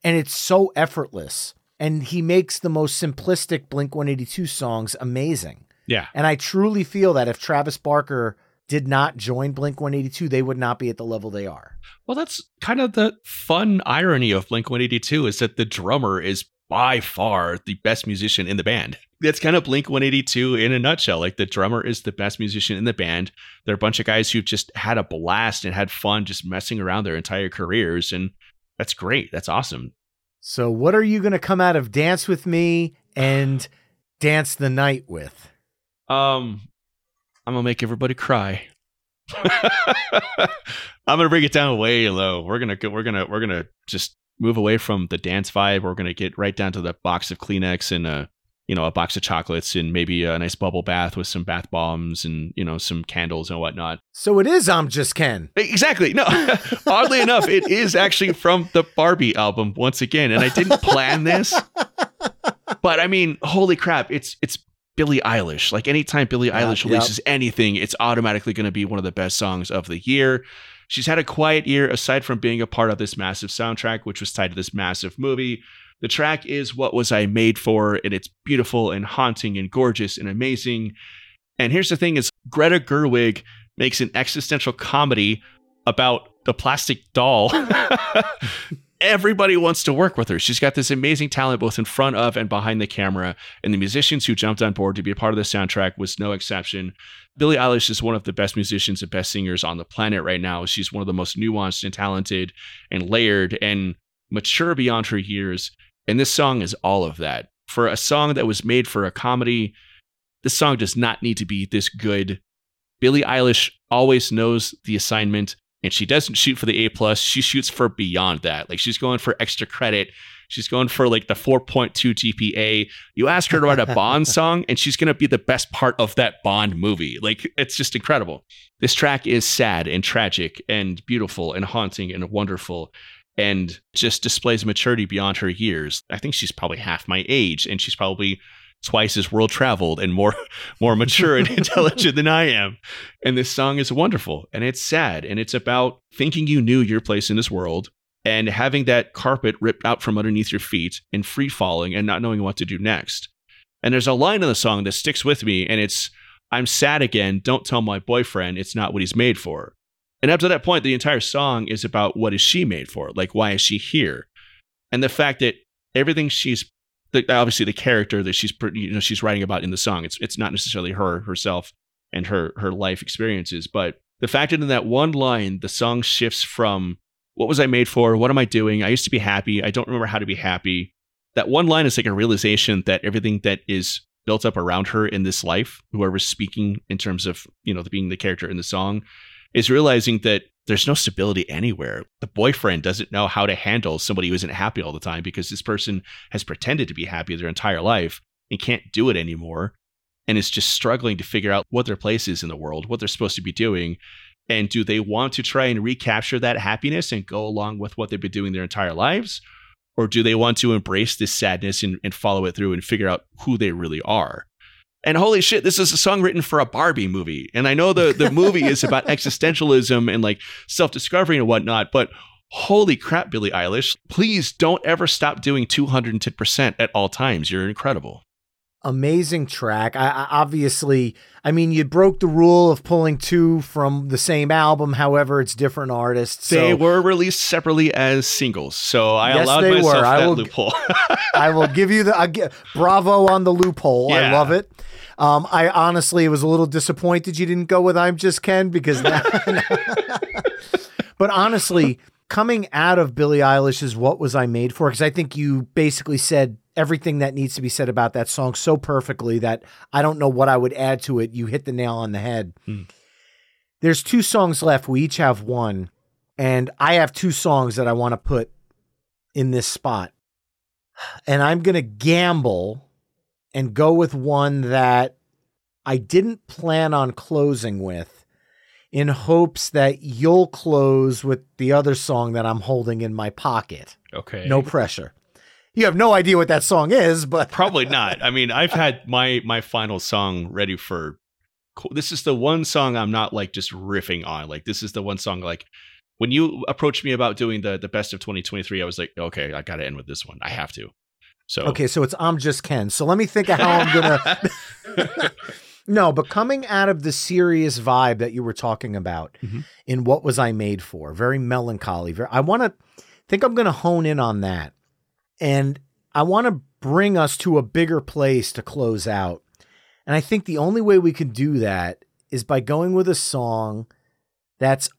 and it's so effortless. And he makes the most simplistic Blink 182 songs amazing. Yeah. And I truly feel that if Travis Barker did not join Blink 182, they would not be at the level they are. Well, that's kind of the fun irony of Blink 182 is that the drummer is by far the best musician in the band. That's kind of Blink 182 in a nutshell. Like the drummer is the best musician in the band. They're a bunch of guys who've just had a blast and had fun just messing around their entire careers. And that's great. That's awesome. So, what are you going to come out of Dance with Me and Dance the Night with? Um, I'm gonna make everybody cry. I'm gonna bring it down way low. We're gonna we're gonna we're gonna just move away from the dance vibe. We're gonna get right down to the box of Kleenex and a you know a box of chocolates and maybe a nice bubble bath with some bath bombs and you know some candles and whatnot. So it is I'm just Ken. Exactly. No, oddly enough, it is actually from the Barbie album once again, and I didn't plan this. But I mean, holy crap! It's it's Billie Eilish. Like anytime Billie yeah, Eilish releases yep. anything, it's automatically going to be one of the best songs of the year. She's had a quiet year aside from being a part of this massive soundtrack, which was tied to this massive movie. The track is What Was I Made For? And it's beautiful and haunting and gorgeous and amazing. And here's the thing is Greta Gerwig makes an existential comedy about the plastic doll everybody wants to work with her. She's got this amazing talent both in front of and behind the camera, and the musicians who jumped on board to be a part of the soundtrack was no exception. Billie Eilish is one of the best musicians and best singers on the planet right now. She's one of the most nuanced and talented and layered and mature beyond her years. And this song is all of that. For a song that was made for a comedy, this song does not need to be this good. Billie Eilish always knows the assignment and she doesn't shoot for the A plus. She shoots for beyond that. Like she's going for extra credit. She's going for like the 4.2 GPA. You ask her to write a Bond song, and she's going to be the best part of that Bond movie. Like it's just incredible. This track is sad and tragic and beautiful and haunting and wonderful and just displays maturity beyond her years. I think she's probably half my age, and she's probably twice as world traveled and more more mature and intelligent than I am. And this song is wonderful and it's sad and it's about thinking you knew your place in this world and having that carpet ripped out from underneath your feet and free falling and not knowing what to do next. And there's a line in the song that sticks with me and it's I'm sad again, don't tell my boyfriend it's not what he's made for. And up to that point the entire song is about what is she made for? Like why is she here? And the fact that everything she's the, obviously the character that she's you know she's writing about in the song. It's it's not necessarily her herself and her her life experiences, but the fact that in that one line the song shifts from what was I made for? What am I doing? I used to be happy. I don't remember how to be happy. That one line is like a realization that everything that is built up around her in this life, whoever's speaking in terms of, you know, being the character in the song, is realizing that there's no stability anywhere. The boyfriend doesn't know how to handle somebody who isn't happy all the time because this person has pretended to be happy their entire life and can't do it anymore and is just struggling to figure out what their place is in the world, what they're supposed to be doing. And do they want to try and recapture that happiness and go along with what they've been doing their entire lives? or do they want to embrace this sadness and, and follow it through and figure out who they really are? And holy shit, this is a song written for a Barbie movie. And I know the, the movie is about existentialism and like self discovery and whatnot, but holy crap, Billie Eilish, please don't ever stop doing 210% at all times. You're incredible amazing track. I, I, obviously, I mean, you broke the rule of pulling two from the same album. However, it's different artists. They were released separately as singles, so I yes, allowed myself were. that I will, loophole. I will give you the I get, bravo on the loophole. Yeah. I love it. Um, I honestly was a little disappointed you didn't go with "I'm Just Ken" because, but honestly, coming out of Billie Eilish's "What Was I Made For," because I think you basically said everything that needs to be said about that song so perfectly that I don't know what I would add to it. You hit the nail on the head. Hmm. There's two songs left. We each have one. And I have two songs that I want to put in this spot. And I'm going to gamble and go with one that I didn't plan on closing with in hopes that you'll close with the other song that I'm holding in my pocket. okay. No pressure. You have no idea what that song is, but Probably not. I mean, I've had my my final song ready for. This is the one song I'm not like just riffing on. Like this is the one song like when you approached me about doing the the best of 2023, I was like, okay, I got to end with this one. I have to. So Okay, so it's I'm just Ken. So let me think of how I'm gonna. no, but coming out of the serious vibe that you were talking about Mhm. in what was I made for? Very melancholy. Very. I want to think I'm gonna hone in on that, and I want to bring us to a bigger place to close out. And I think the only way we can do that is by going with a song that's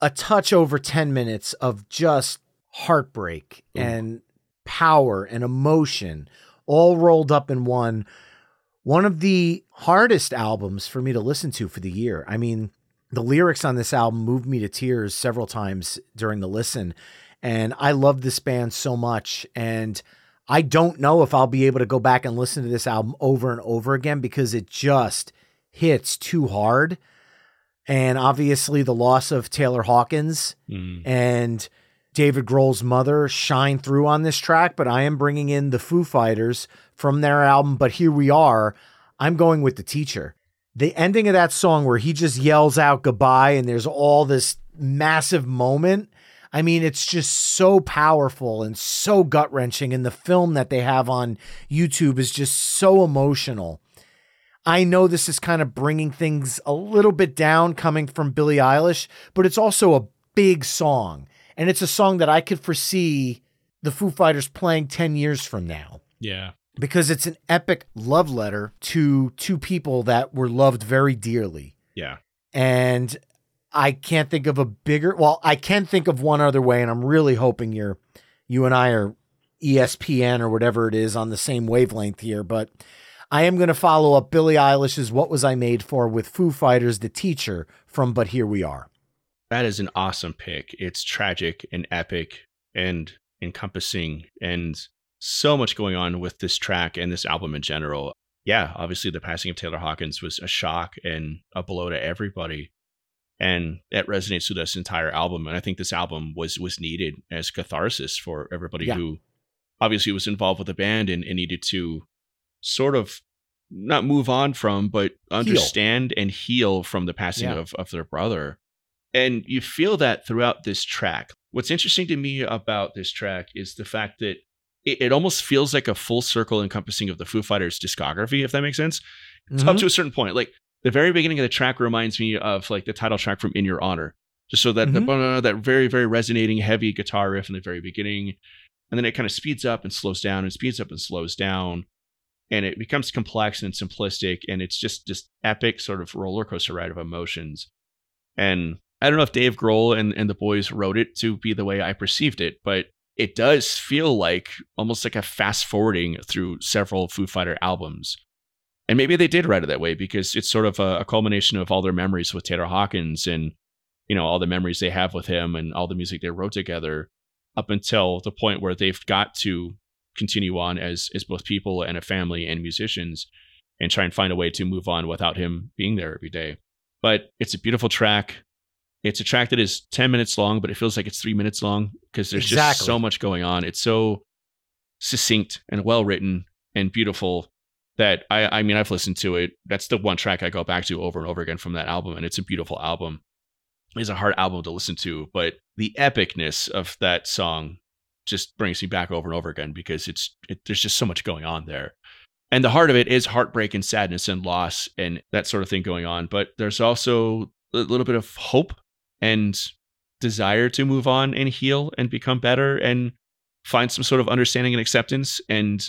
a touch over 10 minutes of just heartbreak Ooh. and power and emotion all rolled up in one. One of the hardest albums for me to listen to for the year. I mean, the lyrics on this album moved me to tears several times during the listen. And I love this band so much. And I don't know if I'll be able to go back and listen to this album over and over again because it just hits too hard. And obviously, the loss of Taylor Hawkins Mm. and David Grohl's mother shine through on this track, but I am bringing in the Foo Fighters from their album. But here we are. I'm going with the teacher. The ending of that song where he just yells out goodbye and there's all this massive moment. I mean, it's just so powerful and so gut wrenching. And the film that they have on YouTube is just so emotional. I know this is kind of bringing things a little bit down coming from Billie Eilish, but it's also a big song. And it's a song that I could foresee the Foo Fighters playing 10 years from now Yeah. because it's an epic love letter to two people that were loved very dearly. Yeah. And I can't think of a bigger, well, I can think of one other way, and I'm really hoping you're, you and I are ESPN or whatever it is on the same wavelength here, but I am going to follow up Billie Eilish's What Was I Made For with Foo Fighters, The Teacher from But Here We Are. That is an awesome pick. It's tragic and epic and encompassing and so much going on with this track and this album in general. Yeah, obviously the passing of Taylor Hawkins was a shock and a blow to everybody. And that resonates with this entire album. And I think this album was was needed as catharsis for everybody Yeah. who obviously was involved with the band and, and needed to sort of not move on from, but understand and heal from the passing Yeah. of, of their brother. And you feel that throughout this track. What's interesting to me about this track is the fact that it, it almost feels like a full circle encompassing of the Foo Fighters discography, if that makes sense. It's up mm-hmm. to a certain point. Like the very beginning of the track reminds me of like the title track from In Your Honor. Just so that Mhm. the, that very, very resonating heavy guitar riff in the very beginning. And then it kind of speeds up and slows down and speeds up and slows down. And it becomes complex and simplistic. And it's just this epic sort of roller coaster ride of emotions. And I don't know if Dave Grohl and, and the boys wrote it to be the way I perceived it, but it does feel like almost like a fast forwarding through several Foo Fighter albums. And maybe they did write it that way because it's sort of a, a culmination of all their memories with Taylor Hawkins and, you know, all the memories they have with him and all the music they wrote together up until the point where they've got to continue on as, as both people and a family and musicians and try and find a way to move on without him being there every day. But it's a beautiful track. It's a track that is 10 minutes long, but it feels like it's three minutes long because there's Exactly. just so much going on. It's so succinct and well written and beautiful that I I mean I've listened to it. That's the one track I go back to over and over again from that album, and it's a beautiful album. It's a hard album to listen to, but the epicness of that song just brings me back over and over again because it's it, there's just so much going on there. And the heart of it is heartbreak and sadness and loss and that sort of thing going on. But there's also a little bit of hope and desire to move on and heal and become better and find some sort of understanding and acceptance. And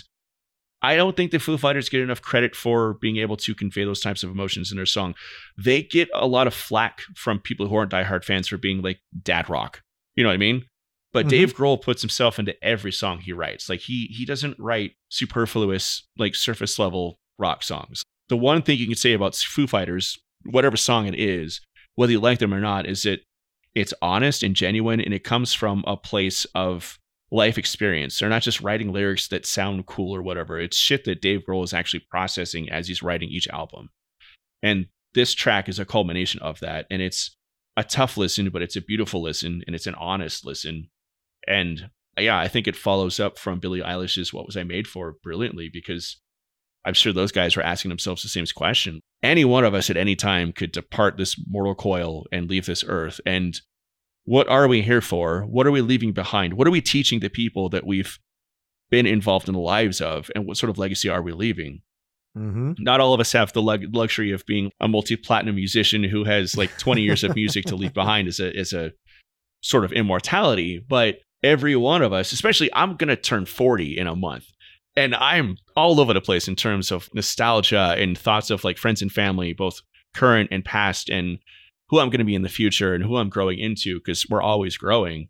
I don't think the Foo Fighters get enough credit for being able to convey those types of emotions in their song. They get a lot of flack from people who aren't diehard fans for being like dad rock. You know what I mean? But mm-hmm. Dave Grohl puts himself into every song he writes. Like he he doesn't write superfluous, like surface level rock songs. The one thing you can say about Foo Fighters, whatever song it is, whether you like them or not, is that it's honest and genuine and it comes from a place of life experience. They're not just writing lyrics that sound cool or whatever. It's shit that Dave Grohl is actually processing as he's writing each album. And this track is a culmination of that. And it's a tough listen, but it's a beautiful listen and it's an honest listen. And yeah, I think it follows up from Billie Eilish's What Was I Made For brilliantly because I'm sure those guys were asking themselves the same question. Any one of us at any time could depart this mortal coil and leave this earth. And what are we here for? What are we leaving behind? What are we teaching the people that we've been involved in the lives of? And what sort of legacy are we leaving? Mm-hmm. Not all of us have the luxury of being a multi platinum musician who has like 20 years of music to leave behind as a, as a sort of immortality. But every one of us, especially I'm going to turn 40 in a month. And I'm all over the place in terms of nostalgia and thoughts of like friends and family, both current and past, and who I'm going to be in the future and who I'm growing into because we're always growing.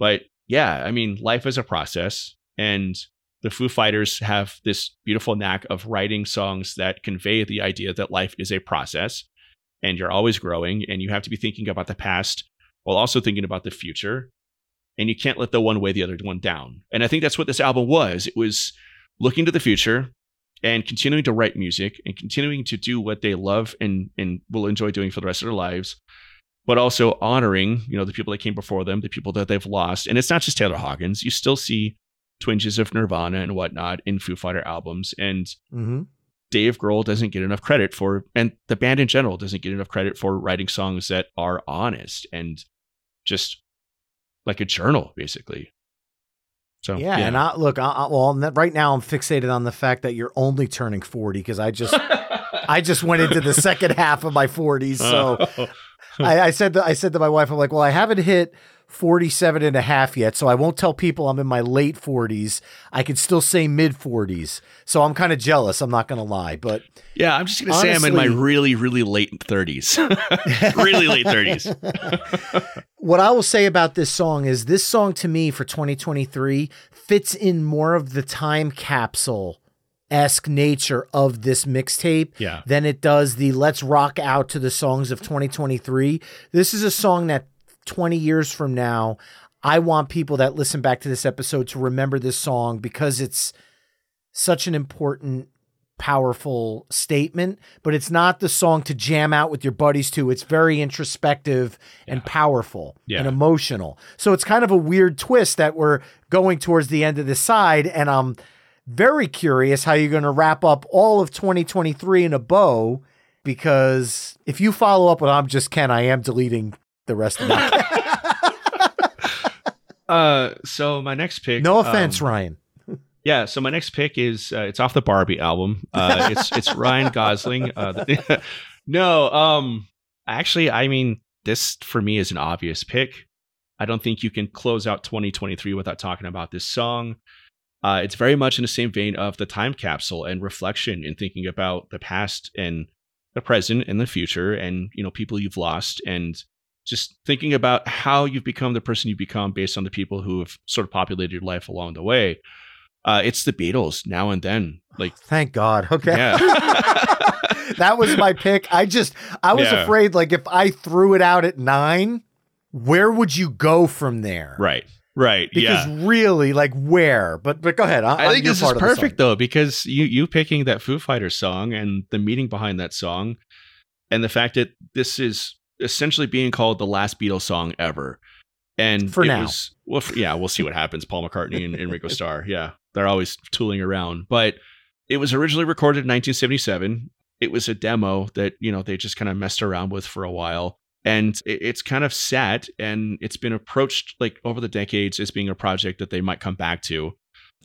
But yeah, I mean, life is a process. And the Foo Fighters have this beautiful knack of writing songs that convey the idea that life is a process and you're always growing and you have to be thinking about the past while also thinking about the future. And you can't let the one weigh the other one down. And I think that's what this album was. It was looking to the future, and continuing to write music and continuing to do what they love and and will enjoy doing for the rest of their lives but also honoring you know the people that came before them the people that they've lost. And it's not just taylor hawkins. You still see twinges of nirvana and whatnot in foo fighter albums and mm-hmm. dave grohl doesn't get enough credit for and the band in general doesn't get enough credit for writing songs that are honest and just like a journal basically so yeah, yeah. and I look, I, I, well, right now I'm fixated on the fact that you're only turning 40 because I just, I just went into the second half of my 40s. So I, I said, to, I said to my wife, I'm like, well, I haven't hit 47 and a half yet, so I won't tell people I'm in my late 40s. I can still say mid 40s. So I'm kind of jealous. I'm not going to lie, but yeah, I'm just going to say I'm in my really, really late 30s. really late 30s. what I will say about this song is this song to me for 2023 fits in more of the time capsule esque nature of this mixtape yeah. than it does the let's rock out to the songs of 2023. This is a song that 20 years from now, I want people that listen back to this episode to remember this song because it's such an important powerful statement, but it's not the song to jam out with your buddies to. It's very introspective yeah. and powerful yeah. and emotional. So it's kind of a weird twist that we're going towards the end of the side. And I'm very curious how you're going to wrap up all of 2023 in a bow. Because if you follow up with I'm Just Ken, I am deleting the rest of that. uh, so my next pick. No offense, um, Ryan. Yeah, so my next pick is uh, it's off the Barbie album. Uh, it's it's Ryan Gosling. Uh, the, no, um, actually, I mean, this for me is an obvious pick. I don't think you can close out 2023 without talking about this song. Uh, it's very much in the same vein of the time capsule and reflection and thinking about the past and the present and the future and you know people you've lost and just thinking about how you've become the person you've become based on the people who have sort of populated your life along the way. Uh, it's the Beatles now and then. Like, thank God. Okay. Yeah. that was my pick. I just, I was yeah. afraid, like, if I threw it out at nine, where would you go from there? Right. Right. Because yeah. really, like, where? But but go ahead. I, I think this is perfect though, because you you picking that Foo Fighters song and the meaning behind that song, and the fact that this is essentially being called the last Beatles song ever. And for now, was, well, for, yeah, we'll see what happens. Paul McCartney and, and Ringo Starr, yeah. they're always tooling around. But it was originally recorded in 1977. It was a demo that, you know, they just kind of messed around with for a while. And it's kind of sat and it's been approached like over the decades as being a project that they might come back to.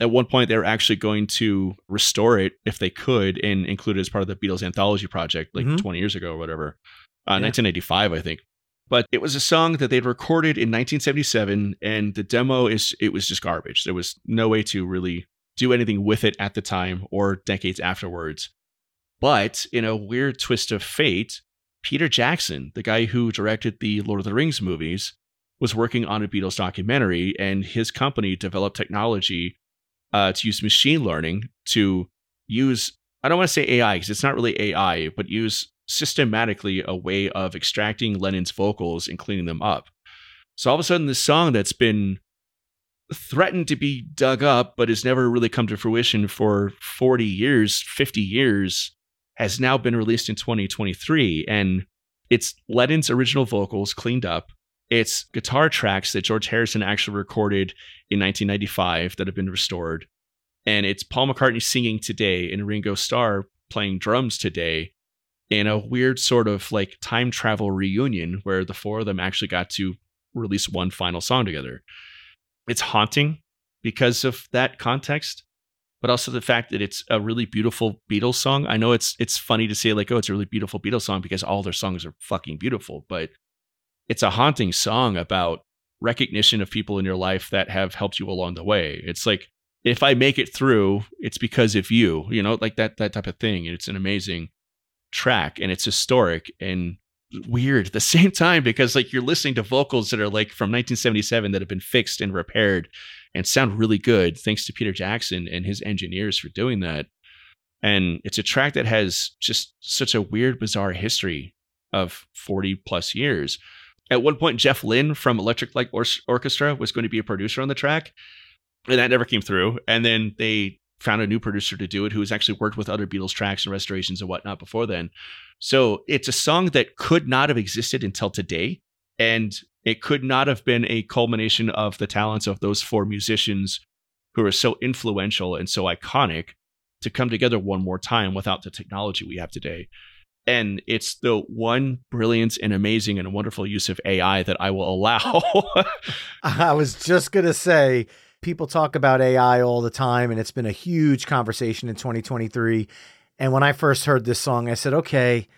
At one point, they were actually going to restore it if they could and include it as part of the Beatles anthology project like Mhm. 20 years ago or whatever. Uh, Yeah. 1985, I think. But it was a song that they'd recorded in 1977, and the demo is it was just garbage. There was no way to really do anything with it at the time or decades afterwards. But in a weird twist of fate, Peter Jackson, the guy who directed the Lord of the Rings movies, was working on a Beatles documentary, and his company developed technology uh, to use machine learning to use, I don't want to say AI because it's not really AI, but use systematically a way of extracting Lennon's vocals and cleaning them up. So all of a sudden, this song that's been threatened to be dug up, but has never really come to fruition for 40 years, 50 years, has now been released in 2023. And it's Lennon's original vocals cleaned up. It's guitar tracks that George Harrison actually recorded in 1995 that have been restored. And it's Paul McCartney singing today and Ringo Starr playing drums today in a weird sort of like time travel reunion where the four of them actually got to release one final song together. It's haunting because of that context, but also the fact that it's a really beautiful Beatles song. I know it's it's funny to say like, oh, it's a really beautiful Beatles song because all their songs are fucking beautiful, but it's a haunting song about recognition of people in your life that have helped you along the way. It's like if I make it through, it's because of you, you know, like that that type of thing. And it's an amazing track and it's historic and weird at the same time because like you're listening to vocals that are like from 1977 that have been fixed and repaired and sound really good thanks to Peter Jackson and his engineers for doing that. And it's a track that has just such a weird, bizarre history of 40 plus years. At one point, Jeff Lynne from Electric Light Or- Orchestra was going to be a producer on the track, and that never came through. And then they found a new producer to do it who has actually worked with other Beatles tracks and restorations and whatnot before then. So it's a song that could not have existed until today. And it could not have been a culmination of the talents of those four musicians who are so influential and so iconic to come together one more time without the technology we have today. And it's the one brilliant and amazing and wonderful use of AI that I will allow. I was just going to say, people talk about AI all the time, and it's been a huge conversation in 2023. And when I first heard this song, I said, okay,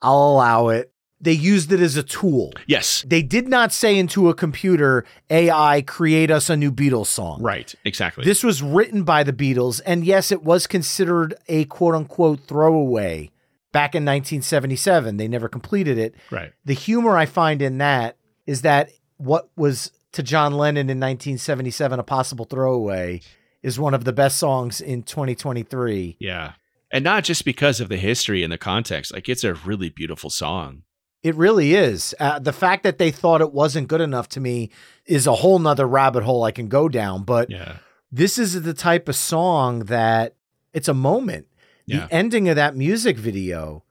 I'll allow it. They used it as a tool. yes, They did not say into a computer, AI, create us a new Beatles song. right, exactly. This was written by the Beatles, and yes, it was considered a quote unquote throwaway back in 1977. They never completed it. right. The humor I find in that is that what was to John Lennon in 1977 a possible throwaway is one of the best songs in 2023. Yeah. And not just because of the history and the context. Like it's a really beautiful song. It really is. Uh, the fact that they thought it wasn't good enough to me is a whole nother rabbit hole I can go down. But Yeah. this is the type of song that it's a moment. Yeah. The ending of that music video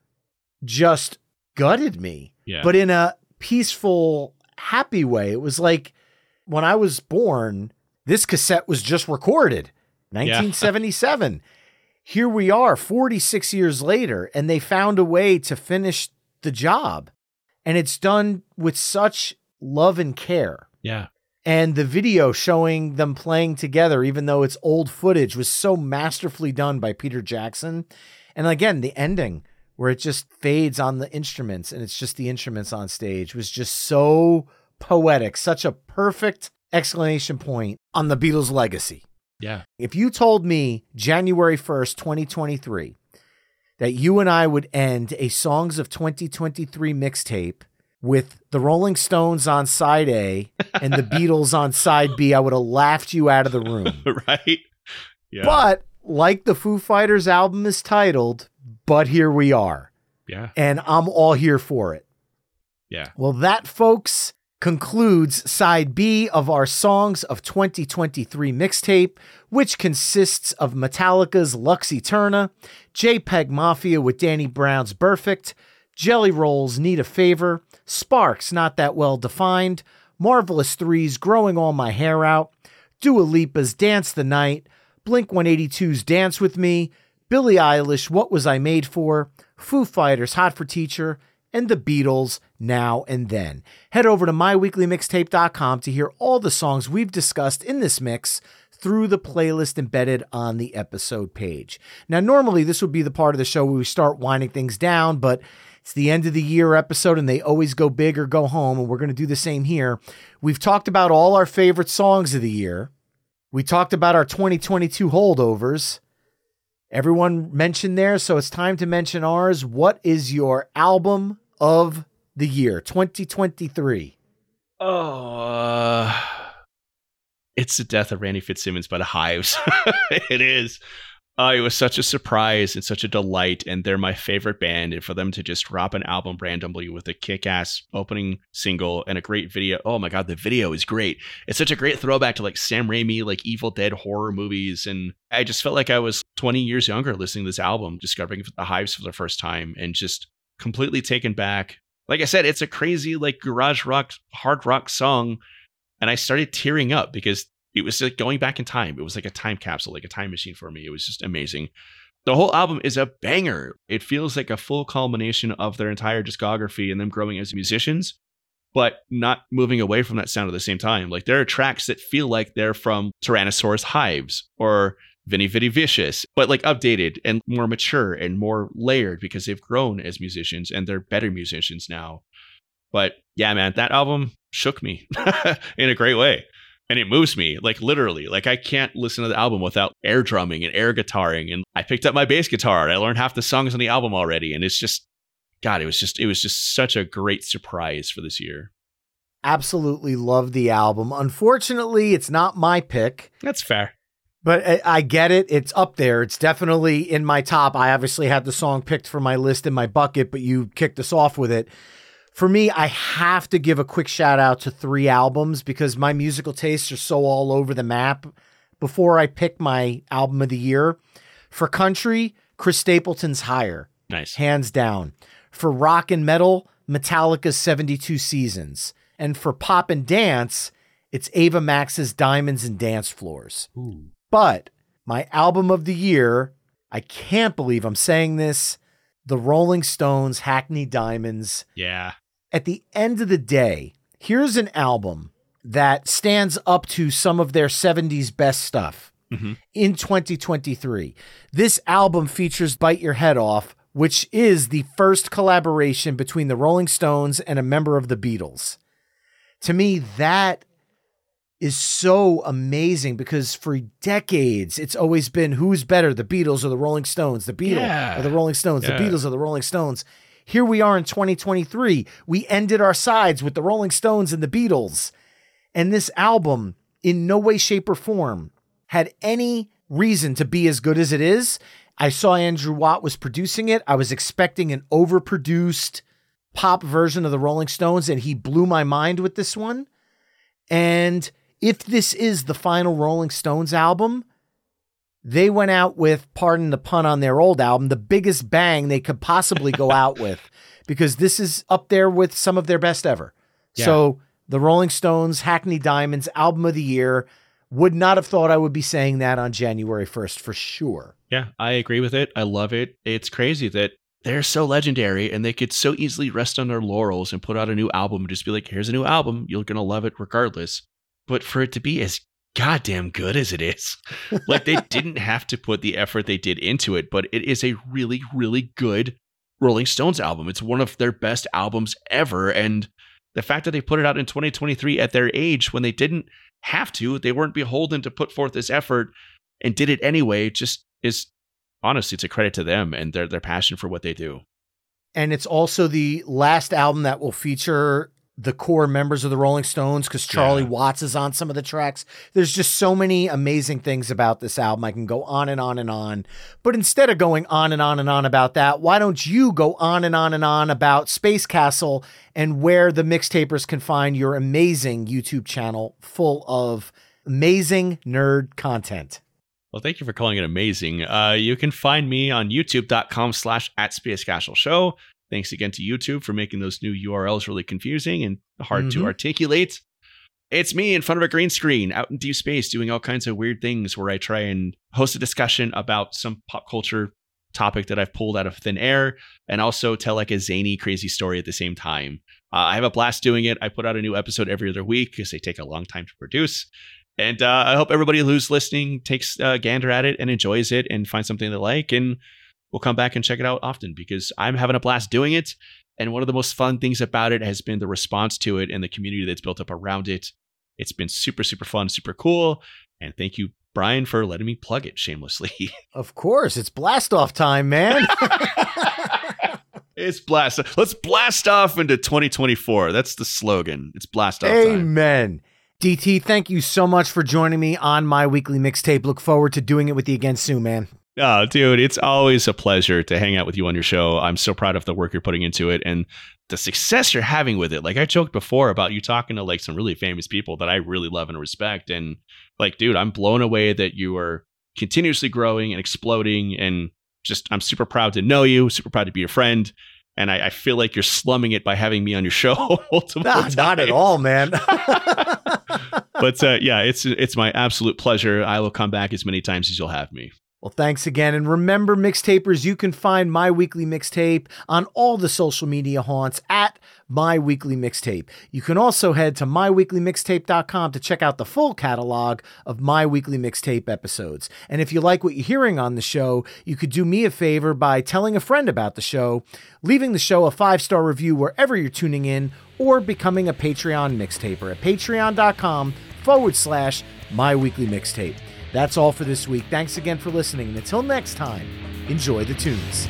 just gutted me, Yeah. but in a peaceful, happy way. It was like when I was born, this cassette was just recorded, 1977. Here we are 46 years later, and they found a way to finish the job. And it's done with such love and care yeah. and the video showing them playing together even though it's old footage was so masterfully done by Peter Jackson and again the ending where it just fades on the instruments and it's just the instruments on stage was just so poetic such a perfect exclamation point on the Beatles legacy Yeah. if you told me January 1st 2023 that you and I would end a Songs of 2023 mixtape with the Rolling Stones on side A and the Beatles on side B, I would have laughed you out of the room. right. Yeah. But like the Foo Fighters album is titled, But Here We Are. yeah. And I'm all here for it. Yeah. Well, that, folks, concludes side B of our Songs of 2023 mixtape, which consists of Metallica's Lux Eterna, JPEG Mafia with Danny Brown's Perfect, Jelly Rolls Need a Favor, Sparks Not That Well Defined, Marvelous Threes Growing All My Hair Out, Dua Lipa's Dance the Night, Blink 182's Dance With Me, Billie Eilish, What Was I Made For, Foo Fighters, Hot for Teacher, and the Beatles, Now and Then. Head over to myweeklymixtape.com to hear all the songs we've discussed in this mix through the playlist embedded on the episode page. Now, normally this would be the part of the show where we start winding things down, but it's the end of the year episode and they always go big or go home, and we're going to do the same here. We've talked about all our favorite songs of the year. We talked about our 2022 holdovers. Everyone mentioned there, so it's time to mention ours. What is your album of the year 2023? Oh, uh, it's the death of Randy Fitzsimmons by the Hives. it is. Uh, it was such a surprise and such a delight, and they're my favorite band. And for them to just drop an album randomly with a kick-ass opening single and a great video. Oh my god, the video is great. It's such a great throwback to like Sam Raimi, like Evil Dead horror movies, and I just felt like I was 20 years younger listening to this album, discovering the Hives for the first time, and just completely taken back. Like I said, it's a crazy like garage rock, hard rock song, and I started tearing up because it was like going back in time. It was like a time capsule, like a time machine for me. It was just amazing. The whole album is a banger. It feels like a full culmination of their entire discography and them growing as musicians, but not moving away from that sound at the same time. Like there are tracks that feel like they're from Tyrannosaurus Hives or Veni Vidi Vicious, but like updated and more mature and more layered because they've grown as musicians and they're better musicians now. But yeah, man, that album shook me in a great way and it moves me like literally like i can't listen to the album without air drumming and air guitaring and i picked up my bass guitar i learned half the songs on the album already and it's just god it was just it was just such a great surprise for this year Absolutely love the album. Unfortunately, it's not my pick. that's fair But I, I get it. It's up there. It's definitely in my top. I obviously had the song picked for my list in my bucket, but you kicked us off with it. For me, I have to give a quick shout out to three albums because my musical tastes are so all over the map. Before I pick my album of the year, for country, Chris Stapleton's Higher, nice hands down. For rock and metal, Metallica's 72 Seasons. And for pop and dance, it's Ava Max's Diamonds and Dance Floors. But my album of the year, I can't believe I'm saying this, the Rolling Stones Hackney Diamonds. yeah At the end of the day, here's an album that stands up to some of their 70s best stuff Mhm. in 2023. This album features Bite Your Head Off, which is the first collaboration between the Rolling Stones and a member of the Beatles. To me, that is so amazing because for decades it's always been who's better, the Beatles or the Rolling Stones, the Beatles Yeah. or the Rolling Stones, Yeah. the Beatles or the Rolling Stones. Here we are in 2023. We ended our sides with the Rolling Stones and the Beatles. And this album, in no way, shape, or form, had any reason to be as good as it is. I saw Andrew Watt was producing it. I was expecting an overproduced pop version of the Rolling Stones, and he blew my mind with this one. And if this is the final Rolling Stones album, they went out with, pardon the pun on their old album, the biggest bang they could possibly go out with, because this is up there with some of their best ever. Yeah. So, the Rolling Stones Hackney Diamonds album of the year would not have thought I would be saying that on January 1st for sure. Yeah, I agree with it. I love it. It's crazy that they're so legendary and they could so easily rest on their laurels and put out a new album and just be like, here's a new album. You're going to love it regardless. But for it to be as goddamn good as it is, like they didn't have to put the effort they did into it, but it is a really, really good Rolling Stones album. It's one of their best albums ever. And the fact that they put it out in 2023 at their age when they didn't have to, they weren't beholden to put forth this effort and did it anyway, just is honestly, it's a credit to them and their their passion for what they do. And it's also the last album that will feature the core members of the Rolling Stones because Charlie Yeah. Watts is on some of the tracks. There's just so many amazing things about this album. I can go on and on and on. But instead of going on and on and on about that, why don't you go on and on and on about Space Castle and where the mixtapers can find your amazing YouTube channel full of amazing nerd content? Well, thank you for calling it amazing. Uh, you can find me on youtube.com slash at Space Castle Show. Thanks again to YouTube for making those new URLs really confusing and hard to Mhm. articulate. It's me in front of a green screen out in deep space doing all kinds of weird things where I try and host a discussion about some pop culture topic that I've pulled out of thin air and also tell like a zany, crazy story at the same time. Uh, I have a blast doing it. I put out a new episode every other week because they take a long time to produce. And uh, I hope everybody who's listening takes a gander at it and enjoys it and finds something they like. And we'll come back and check it out often because I'm having a blast doing it. And one of the most fun things about it has been the response to it and the community that's built up around it. It's been super, super fun, super cool. And thank you, Brian, for letting me plug it shamelessly. Of course, it's blast off time, man. it's blast. Let's blast off into 2024. That's the slogan. It's blast off time. Amen. DT, thank you so much for joining me on my weekly mixtape. Look forward to doing it with you again soon, man. Oh, dude, it's always a pleasure to hang out with you on your show. I'm so proud of the work you're putting into it and the success you're having with it. Like I joked before about you talking to like some really famous people that I really love and respect. And like, dude, I'm blown away that you are continuously growing and exploding. And just, I'm super proud to know you, super proud to be your friend. And I, I feel like you're slumming it by having me on your show multiple Nah, times. not at all, man. But uh, yeah, it's it's my absolute pleasure. I will come back as many times as you'll have me. Well, thanks again. And remember, mixtapers, you can find My Weekly Mixtape on all the social media haunts at My Weekly Mixtape. You can also head to myweeklymixtape.com to check out the full catalog of My Weekly Mixtape episodes. And if you like what you're hearing on the show, you could do me a favor by telling a friend about the show, leaving the show a five star review wherever you're tuning in, or becoming a Patreon mixtaper at patreon.com forward slash My Weekly Mixtape. That's all for this week. Thanks again for listening. And until next time, enjoy the tunes.